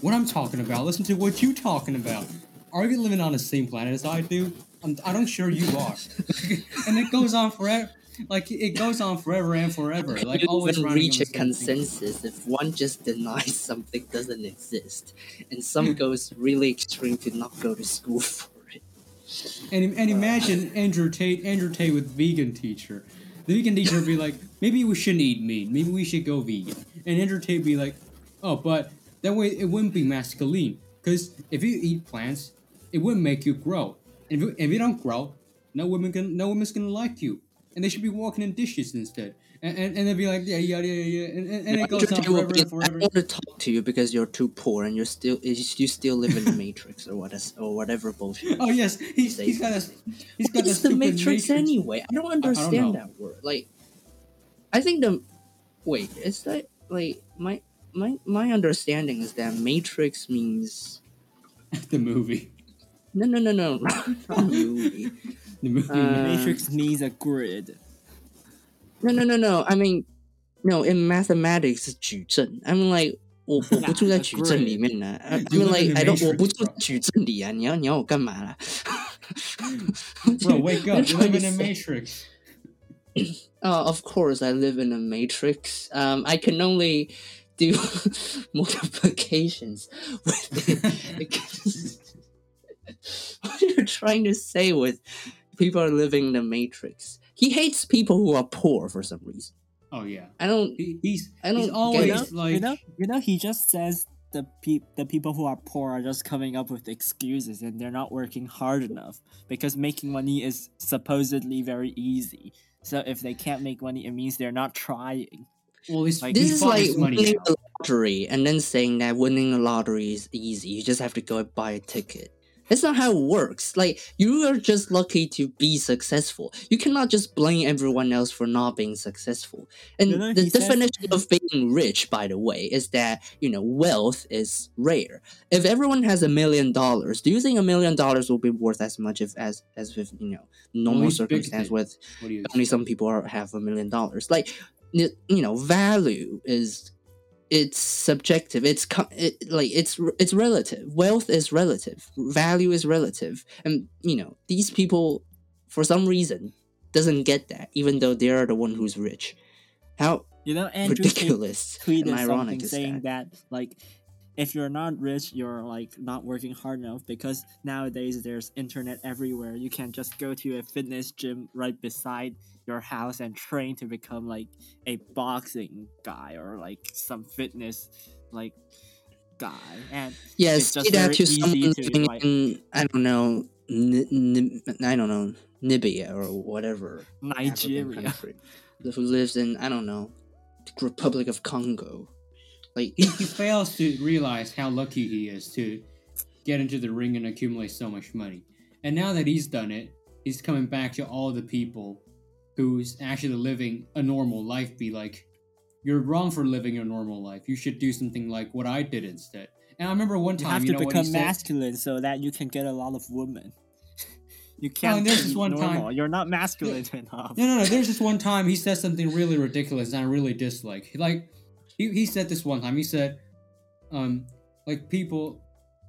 Speaker 2: what I'm talking about? Listen to what you talking about. Are you living on the same planet as I do? I'm, I don't sure you are. and it goes on forever. Like it goes on forever and forever. Like
Speaker 1: you
Speaker 2: always
Speaker 1: even reach a
Speaker 2: thing.
Speaker 1: consensus if one just denies something doesn't exist, and some goes really extreme to not go to school for.
Speaker 2: And, and imagine Andrew Tate, Andrew Tate with vegan teacher. The vegan teacher would be like, maybe we shouldn't eat meat. Maybe we should go vegan. And Andrew Tate would be like, oh, but that way it wouldn't be masculine. Because if you eat plants, it wouldn't make you grow. And if you, if you don't grow, no woman can, no woman's gonna like you. And they should be walking in dishes instead. And, and, and they'd be like, yeah, yeah, yeah, yeah. And, and, and it goes on
Speaker 1: Andrew
Speaker 2: forever and
Speaker 1: I
Speaker 2: forever.
Speaker 1: don't want to talk to you because you're too poor and you're still you still live in the matrix or what is, or whatever bullshit.
Speaker 2: Oh yes, he's, he's got a he's got
Speaker 1: What
Speaker 2: a
Speaker 1: is the
Speaker 2: stupid
Speaker 1: matrix, anyway? I don't understand
Speaker 2: know.
Speaker 1: that word. Like, I think the wait is that like my my my understanding is that matrix means
Speaker 2: the movie.
Speaker 1: no no no no not movie.
Speaker 2: The movie.
Speaker 1: Uh,
Speaker 3: Matrix needs a grid.
Speaker 1: No, no, no, no. I mean, no. In mathematics, 是矩阵. I mean, like 我我不住在矩阵里面呢。I
Speaker 2: You
Speaker 1: mean,
Speaker 2: live in
Speaker 1: like
Speaker 2: the
Speaker 1: I don't. 我
Speaker 2: matrix,
Speaker 1: 不住
Speaker 2: bro.
Speaker 1: 矩阵里啊！你要你要我干嘛啦
Speaker 2: Bro, wake
Speaker 1: They're
Speaker 2: up! You
Speaker 1: trying
Speaker 2: live
Speaker 1: to
Speaker 2: in a
Speaker 1: say-
Speaker 2: matrix.
Speaker 1: Oh, of course, I live in a matrix. Um, I can only do multiplications with it. what are you trying to say with people are living in the matrix? He hates people who are poor for some reason.
Speaker 2: Oh yeah,
Speaker 1: I don't.
Speaker 2: he, he's
Speaker 1: I
Speaker 2: he's
Speaker 1: don't
Speaker 2: always
Speaker 3: You know,
Speaker 2: like
Speaker 3: you know, you know, he just says the pe- the people who are poor are just coming up with excuses and they're not working hard enough because making money is supposedly very easy. So if they can't make money, it means they're not trying.
Speaker 2: well, he's
Speaker 3: like,
Speaker 1: This is like
Speaker 2: money
Speaker 1: winning
Speaker 2: out.
Speaker 1: the lottery and then saying that winning the lottery is easy. You just have to go and buy a ticket. That's not how it works. Like you are just lucky to be successful. You cannot just blame everyone else for not being successful. And
Speaker 3: You know,
Speaker 1: the
Speaker 3: he says-
Speaker 1: definition of being rich, by the way, is that you know wealth is rare. If everyone has a million dollars, do you think a million dollars will be worth as much if, as as with you know normal
Speaker 2: Only
Speaker 1: circumstance with
Speaker 2: What
Speaker 1: only some people are, have a million dollars. Like you know, value is it's subjective. It's it, like it's it's relative. Wealth is relative. Value is relative. And you know, these people for some reason doesn't get that, even though they are the one who's rich. How
Speaker 3: You know, Andrew
Speaker 1: ridiculous
Speaker 3: tweeted
Speaker 1: and ironic
Speaker 3: something
Speaker 1: is
Speaker 3: saying
Speaker 1: that?
Speaker 3: that? like if you're not rich you're like not working hard enough because nowadays there's internet everywhere you can just go to a fitness gym right beside your house and train to become like a boxing guy or like some fitness like guy and
Speaker 1: Yeah,
Speaker 3: it's just
Speaker 1: that
Speaker 3: very
Speaker 1: to someone
Speaker 3: to, like-
Speaker 1: in I don't know, I don't know, Nibia or whatever.
Speaker 3: Nigeria
Speaker 1: who lives in I don't know, the Republic of Congo. Like
Speaker 2: he, he fails to realize how lucky he is to get into the ring and accumulate so much money. And now that he's done it, he's coming back to all the people who's actually living a normal life. Be like, you're wrong for living a normal life. You should do something like what I did instead. And I remember one time
Speaker 3: you
Speaker 2: time,
Speaker 3: have
Speaker 2: you,
Speaker 3: to
Speaker 2: know he
Speaker 3: become
Speaker 2: said?
Speaker 3: masculine so that you can get a lot of women you oh, can't
Speaker 2: there's
Speaker 3: be
Speaker 2: this one time-
Speaker 3: normal. you're not masculine enough
Speaker 2: No, no, no. There's this one time he says something really ridiculous and I really dislike. Like, he, he said this one time. He said, um, like people,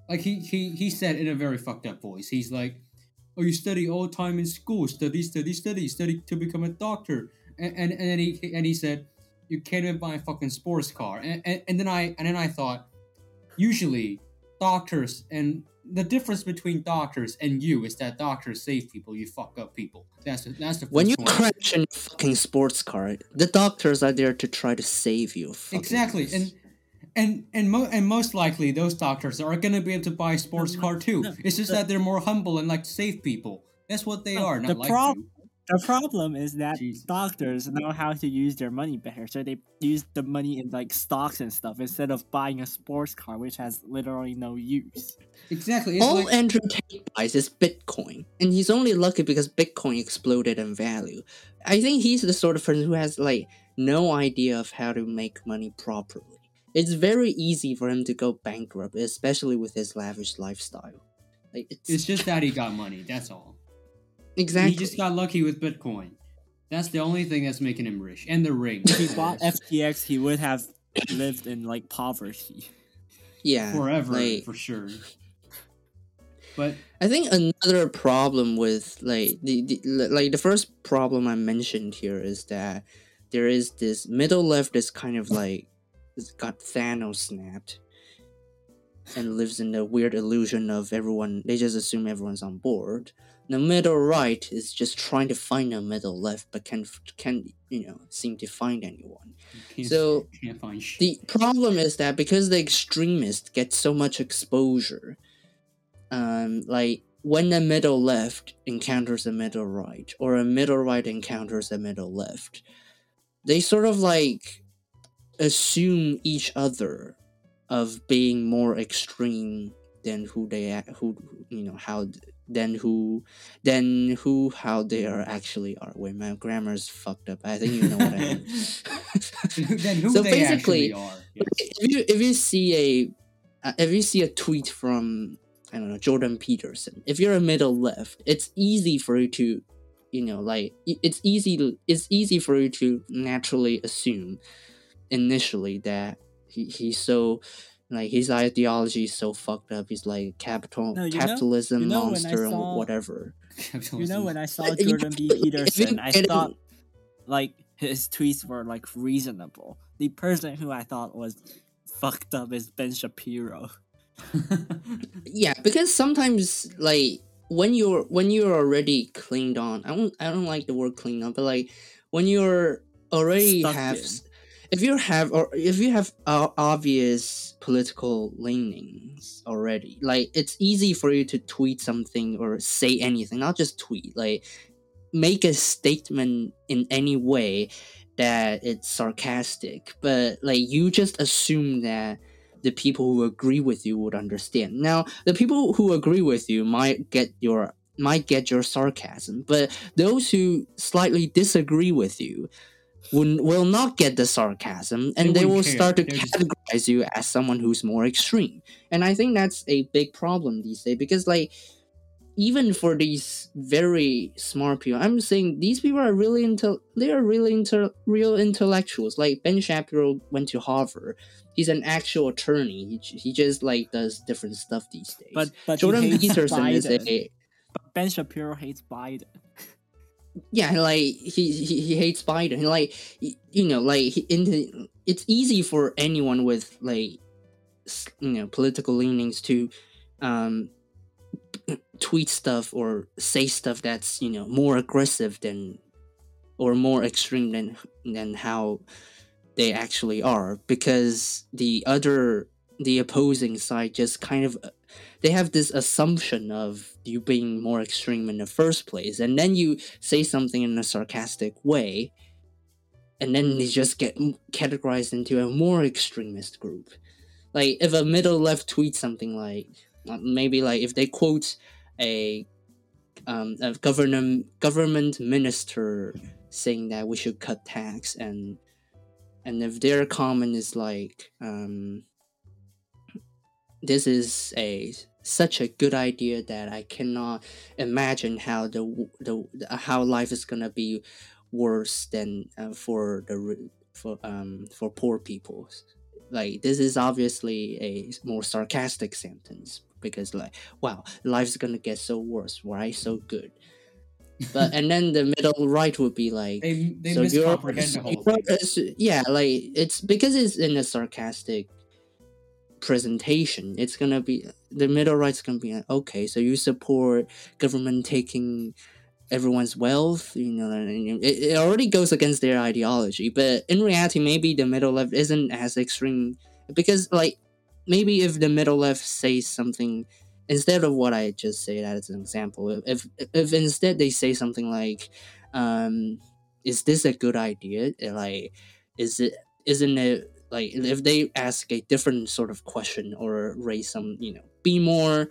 Speaker 2: like he he he said in a very fucked up voice. He's like, "Oh, you study all time in school, study, study, study, study to become a doctor." And and, and then he and he said, "You can't even buy a fucking sports car." And, and and then I and then I thought, usually doctors and the difference between doctors and you is that doctors save people, you fuck up people. That's the, that's the
Speaker 1: when you
Speaker 2: first one.
Speaker 1: crash in a fucking sports car, the doctors are there to try to save you.
Speaker 2: Exactly,
Speaker 1: ass.
Speaker 2: and and and mo- and most likely those doctors are going to be able to buy a sports
Speaker 3: No,
Speaker 2: car too.
Speaker 3: no,
Speaker 2: it's just
Speaker 3: the-
Speaker 2: that they're more humble and like to save people. That's what they
Speaker 3: No,
Speaker 2: are,
Speaker 3: the
Speaker 2: not like
Speaker 3: prob-
Speaker 2: you.
Speaker 3: The problem is that
Speaker 2: Jesus
Speaker 3: doctors know how to use their money better, so they use the money in like stocks and stuff instead of buying a sports car, which has literally no use.
Speaker 2: Exactly. It's
Speaker 1: all
Speaker 2: like,
Speaker 1: Andrew Tate buys is Bitcoin, and he's only lucky because Bitcoin exploded in value. I think he's the sort of person who has like no idea of how to make money properly. It's very easy for him to go bankrupt, especially with his lavish lifestyle. Like it's,
Speaker 2: it's just that he got money. That's all.
Speaker 1: Exactly
Speaker 2: He just got lucky with Bitcoin. That's the only thing that's making him rich, and the ring.
Speaker 3: If he bought. FTX, he would have lived in like poverty.
Speaker 1: yeah
Speaker 2: forever
Speaker 1: like-
Speaker 2: for sure. But
Speaker 1: I think another problem with like the, the like the first problem I mentioned here is that there is this middle left is kind of like got Thanos snapped and lives in the weird illusion of everyone they just assume everyone's on board. The middle right is just trying to find a middle left but can can you know seem to find anyone. So
Speaker 2: can't find
Speaker 1: the problem is that because the extremists get so much exposure, um, like when the middle left encounters a middle right, or a middle right encounters a middle left, they sort of like assume each other of being more extreme than who they who you know how than who than who how they are actually are. Wait, my grammar's fucked up. I think you know what I mean.
Speaker 2: then who
Speaker 1: so
Speaker 2: they
Speaker 1: basically,
Speaker 2: actually are. Yes.
Speaker 1: if you if you see a uh, if you see a tweet from I don't know Jordan Peterson, if you're a middle left, it's easy for you to, you know, like it's easy to it's easy for you to naturally assume initially that he, he's so like his ideology is so fucked up. He's like capital
Speaker 3: No, you know-
Speaker 1: capitalism
Speaker 3: you know when I
Speaker 1: monster and
Speaker 3: saw-
Speaker 1: whatever.
Speaker 3: You know, when I saw Jordan B.
Speaker 1: probably- if you
Speaker 3: Peterson, I thought like his tweets were like reasonable. The person who I thought was fucked up is Ben Shapiro.
Speaker 1: yeah because sometimes like when you're when you're already cleaned on i don't i don't like the word clean on but like when you're already
Speaker 3: Stuck
Speaker 1: have
Speaker 3: in.
Speaker 1: If you have or if you have uh, obvious political leanings already like it's easy for you to tweet something or say anything not just tweet like make a statement in any way that it's sarcastic but like you just assume that the people who agree with you would understand. Now, the people who agree with you might get your might get your sarcasm, but those who slightly disagree with you will, will not get the sarcasm and
Speaker 2: They
Speaker 1: they, will
Speaker 2: wouldn't
Speaker 1: start to.
Speaker 2: They're just-
Speaker 1: categorize you as someone who's more extreme. And I think that's a big problem these days because like even for these very smart people, I'm saying these people are really into they are really into real intellectuals. Like Ben Shapiro went to Harvard. He's an actual attorney. He, he just like does different stuff these days.
Speaker 3: But but
Speaker 1: Jordan
Speaker 3: he hates
Speaker 1: Peterson is a
Speaker 3: But Ben Shapiro hates Biden.
Speaker 1: Yeah like he, he he hates biden. Like you know like in the, it's easy for anyone with like you know political leanings to um tweet stuff or say stuff that's you know more aggressive than or more extreme than than how they actually are. Because the other the opposing side just kind of they have this assumption of you being more extreme in the first place and then you say something in a sarcastic way and then they just get categorized into a more extremist group. Like if a middle left tweets something like uh, maybe like if they quote a um, a government government minister saying that we should cut tax and and if their comment is like um this is a such a good idea that I cannot imagine how the the, how life is gonna be worse than uh, for the for um for poor people. Like this is obviously a more sarcastic sentence because like wow life's gonna get so worse why so good but and then the middle right would be like
Speaker 2: They they
Speaker 1: so you're-
Speaker 2: miscomprehend the whole thing.
Speaker 1: yeah like it's because it's in a sarcastic presentation. It's gonna be the middle right's gonna be like okay so you support government taking everyone's wealth you know it, it already goes against their ideology but in reality maybe the middle left isn't as extreme because like maybe if the middle left says something instead of what i just said as an example if if instead they say something like um is this a good idea? Like is it isn't it like if they ask a different sort of question or raise some you know be more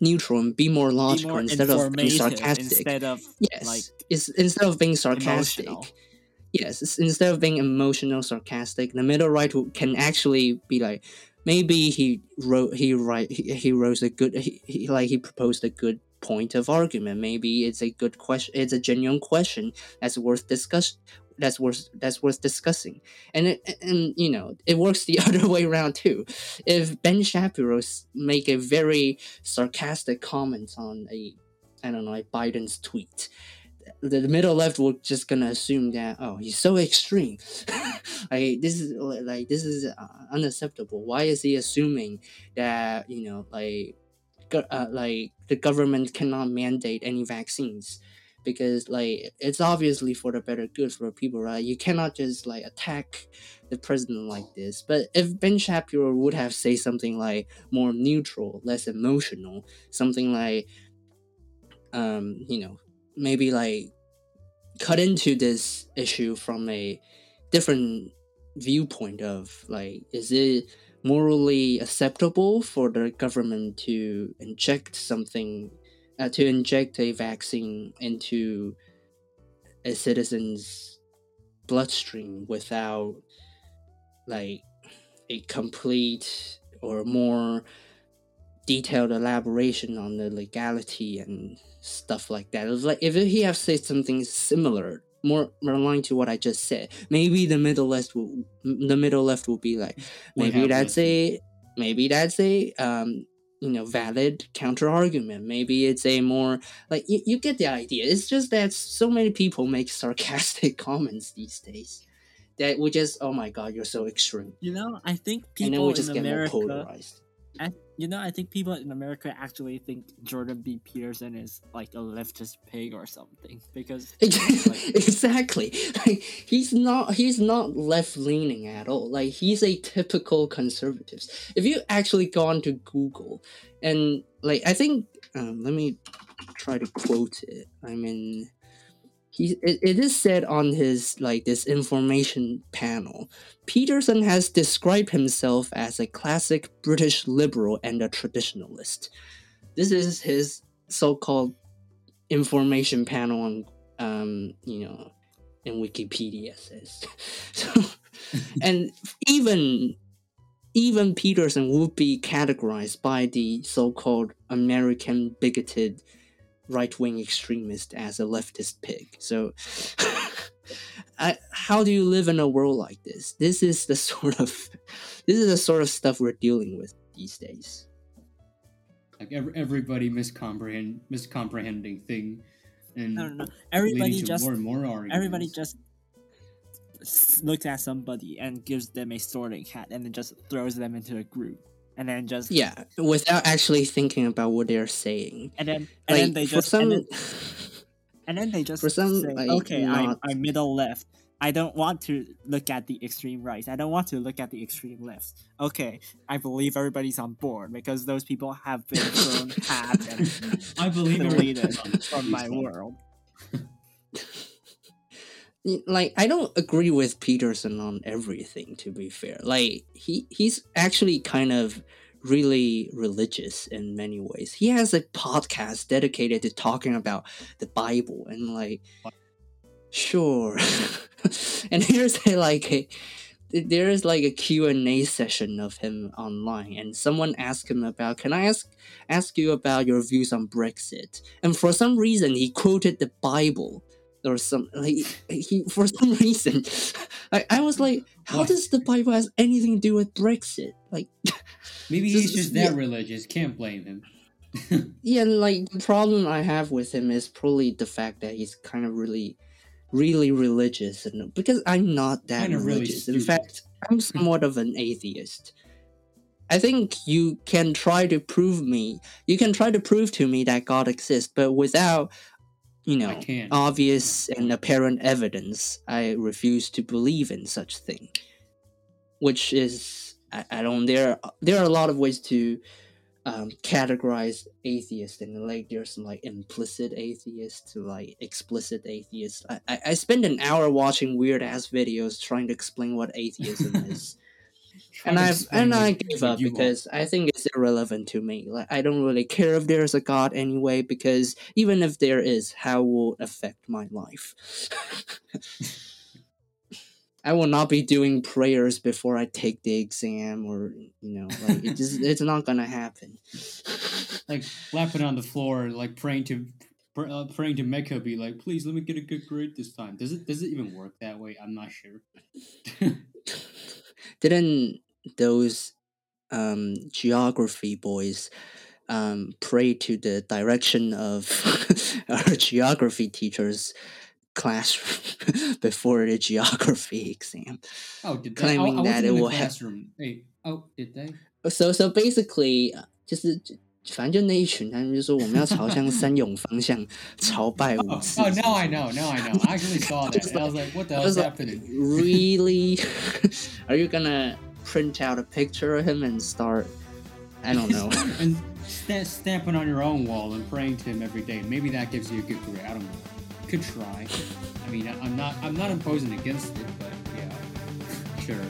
Speaker 1: neutral and be more
Speaker 3: Be
Speaker 1: logical
Speaker 3: more
Speaker 1: instead of being sarcastic.
Speaker 3: instead of
Speaker 1: yes
Speaker 3: like
Speaker 1: it's instead of being sarcastic.
Speaker 3: emotional.
Speaker 1: yes it's, instead of being emotional sarcastic the middle right can actually be like maybe he wrote he write he, he wrote a good he, he like he proposed a good point of argument. Maybe it's a good question it's a genuine question that's worth discuss that's worth that's worth discussing. And it, and you know it works the other way around too. If ben shapiro make a very sarcastic comment on a i don't know a biden's tweet the, middle left will just gonna assume that oh he's so extreme. Like this is like this is uh, unacceptable. Why is he assuming that you know like uh, like the government cannot mandate any vaccines because like it's obviously for the better good for people right? You cannot just like attack the president like this. But if ben shapiro would have say something like more neutral less emotional something like um you know maybe like cut into this issue from a different viewpoint of like is it morally acceptable for the government to inject something uh, to inject a vaccine into a citizen's bloodstream without like a complete or more detailed elaboration on the legality and stuff like that. It was like if he have said something similar, more more aligned to what I just said, maybe the middle left will the middle left will be like maybe that's a maybe that's a um you know valid counter argument maybe it's a more like you, you get the idea. It's just that so many people make sarcastic comments these days that we just oh my god you're so extreme.
Speaker 3: You know, I think
Speaker 1: and then
Speaker 3: people
Speaker 1: we just
Speaker 3: in
Speaker 1: get
Speaker 3: America,
Speaker 1: more polarized.
Speaker 3: I, you know, I think people in America actually think Jordan B. Peterson is like a leftist pig or something because like,
Speaker 1: exactly. Like he's not he's not left leaning at all. Like he's a typical conservative. If you actually go on to google and like i think um, let me try to quote it. I mean he it, it is said on his like this information panel peterson has described himself as a classic british liberal and a traditionalist. This is his so-called information panel on um you know in wikipedia says. So and even even peterson would be categorized by the so-called american bigoted right-wing extremist as a leftist pig so I, how do you live in a world like this this is the sort of this is the sort of stuff we're dealing with these days
Speaker 2: Like ev- everybody miscomprehend miscomprehending thing, and
Speaker 3: I don't know. Everybody just
Speaker 2: more and more arguments.
Speaker 3: everybody just looks at somebody and gives them a sorting hat and then just throws them into a group and then just
Speaker 1: yeah without actually thinking about what they're saying
Speaker 3: and then and then they
Speaker 1: for
Speaker 3: just
Speaker 1: some
Speaker 3: and, then, and then they just
Speaker 1: for some,
Speaker 3: say,
Speaker 1: like,
Speaker 3: okay I'm, I'm middle left I don't want to look at the extreme right. I don't want to look at the extreme left. Okay, I believe everybody's on board because those people have been thrown hat and
Speaker 2: I believe
Speaker 3: deleted
Speaker 2: everyone's
Speaker 3: from my world.
Speaker 1: like I don't agree with Peterson on everything to be fair. Like he he's actually kind of really religious in many ways. He has a podcast dedicated to talking about the Bible and like sure. and here's a, like a there is like a Q&A session of him online and someone asked him about can I ask ask you about your views on Brexit and for some reason he quoted the Bible or some like he for some reason I, I was like how
Speaker 2: What?
Speaker 1: does the bible has anything to do with brexit like
Speaker 2: Maybe he's
Speaker 1: is-
Speaker 2: just that
Speaker 1: yeah.
Speaker 2: religious. Can't blame him.
Speaker 1: yeah like the problem i have with him is probably the fact that he's kind of really really religious and because i'm not that
Speaker 2: Kinda really
Speaker 1: religious in fact i'm somewhat of an atheist i think you can try to prove me you can try to prove to me that god exists but without you know obvious and apparent evidence, I refuse to believe in such thing. Which is, I, I don't. There, there are a lot of ways to um, categorize atheists, and like there's some like implicit atheists to like explicit atheists. I, I, I spend an hour watching weird ass videos trying to explain what atheism is and I and I gave up
Speaker 2: you want.
Speaker 1: because I think it's irrelevant to me. Like I don't really care if there's a God anyway, because even if there is, how will it affect my life? I will not be doing prayers before I take the exam, or you know, like it just it's not gonna happen.
Speaker 2: like lapping on the floor, like praying to uh, praying to Mecca, be like, please let me get a good grade this time. Does it does it even work that way? I'm not sure.
Speaker 1: Didn't those um, geography boys um, pray to the direction of our geography teachers? class before the geography exam.
Speaker 2: Oh, did they?
Speaker 1: claiming
Speaker 2: I, I
Speaker 1: that it will
Speaker 2: Classroom. Hey, oh, did they?
Speaker 1: So so basically, uh, just. Uh, 反正就那一群，他们就说我们要朝向三永方向朝拜
Speaker 2: Oh,
Speaker 1: 五次。
Speaker 2: oh, now I know. Now I know. I actually saw that. and I was like, what the
Speaker 1: I
Speaker 2: hell
Speaker 1: was
Speaker 2: is
Speaker 1: like,
Speaker 2: happening?
Speaker 1: really? Are you gonna print out a picture of him and start? I don't know.
Speaker 2: and sta- stamping on your own wall and praying to him every day. Maybe that gives you a good grade. I don't know. Could try. I mean, I- I'm not. I'm not opposing against it, but yeah, sure.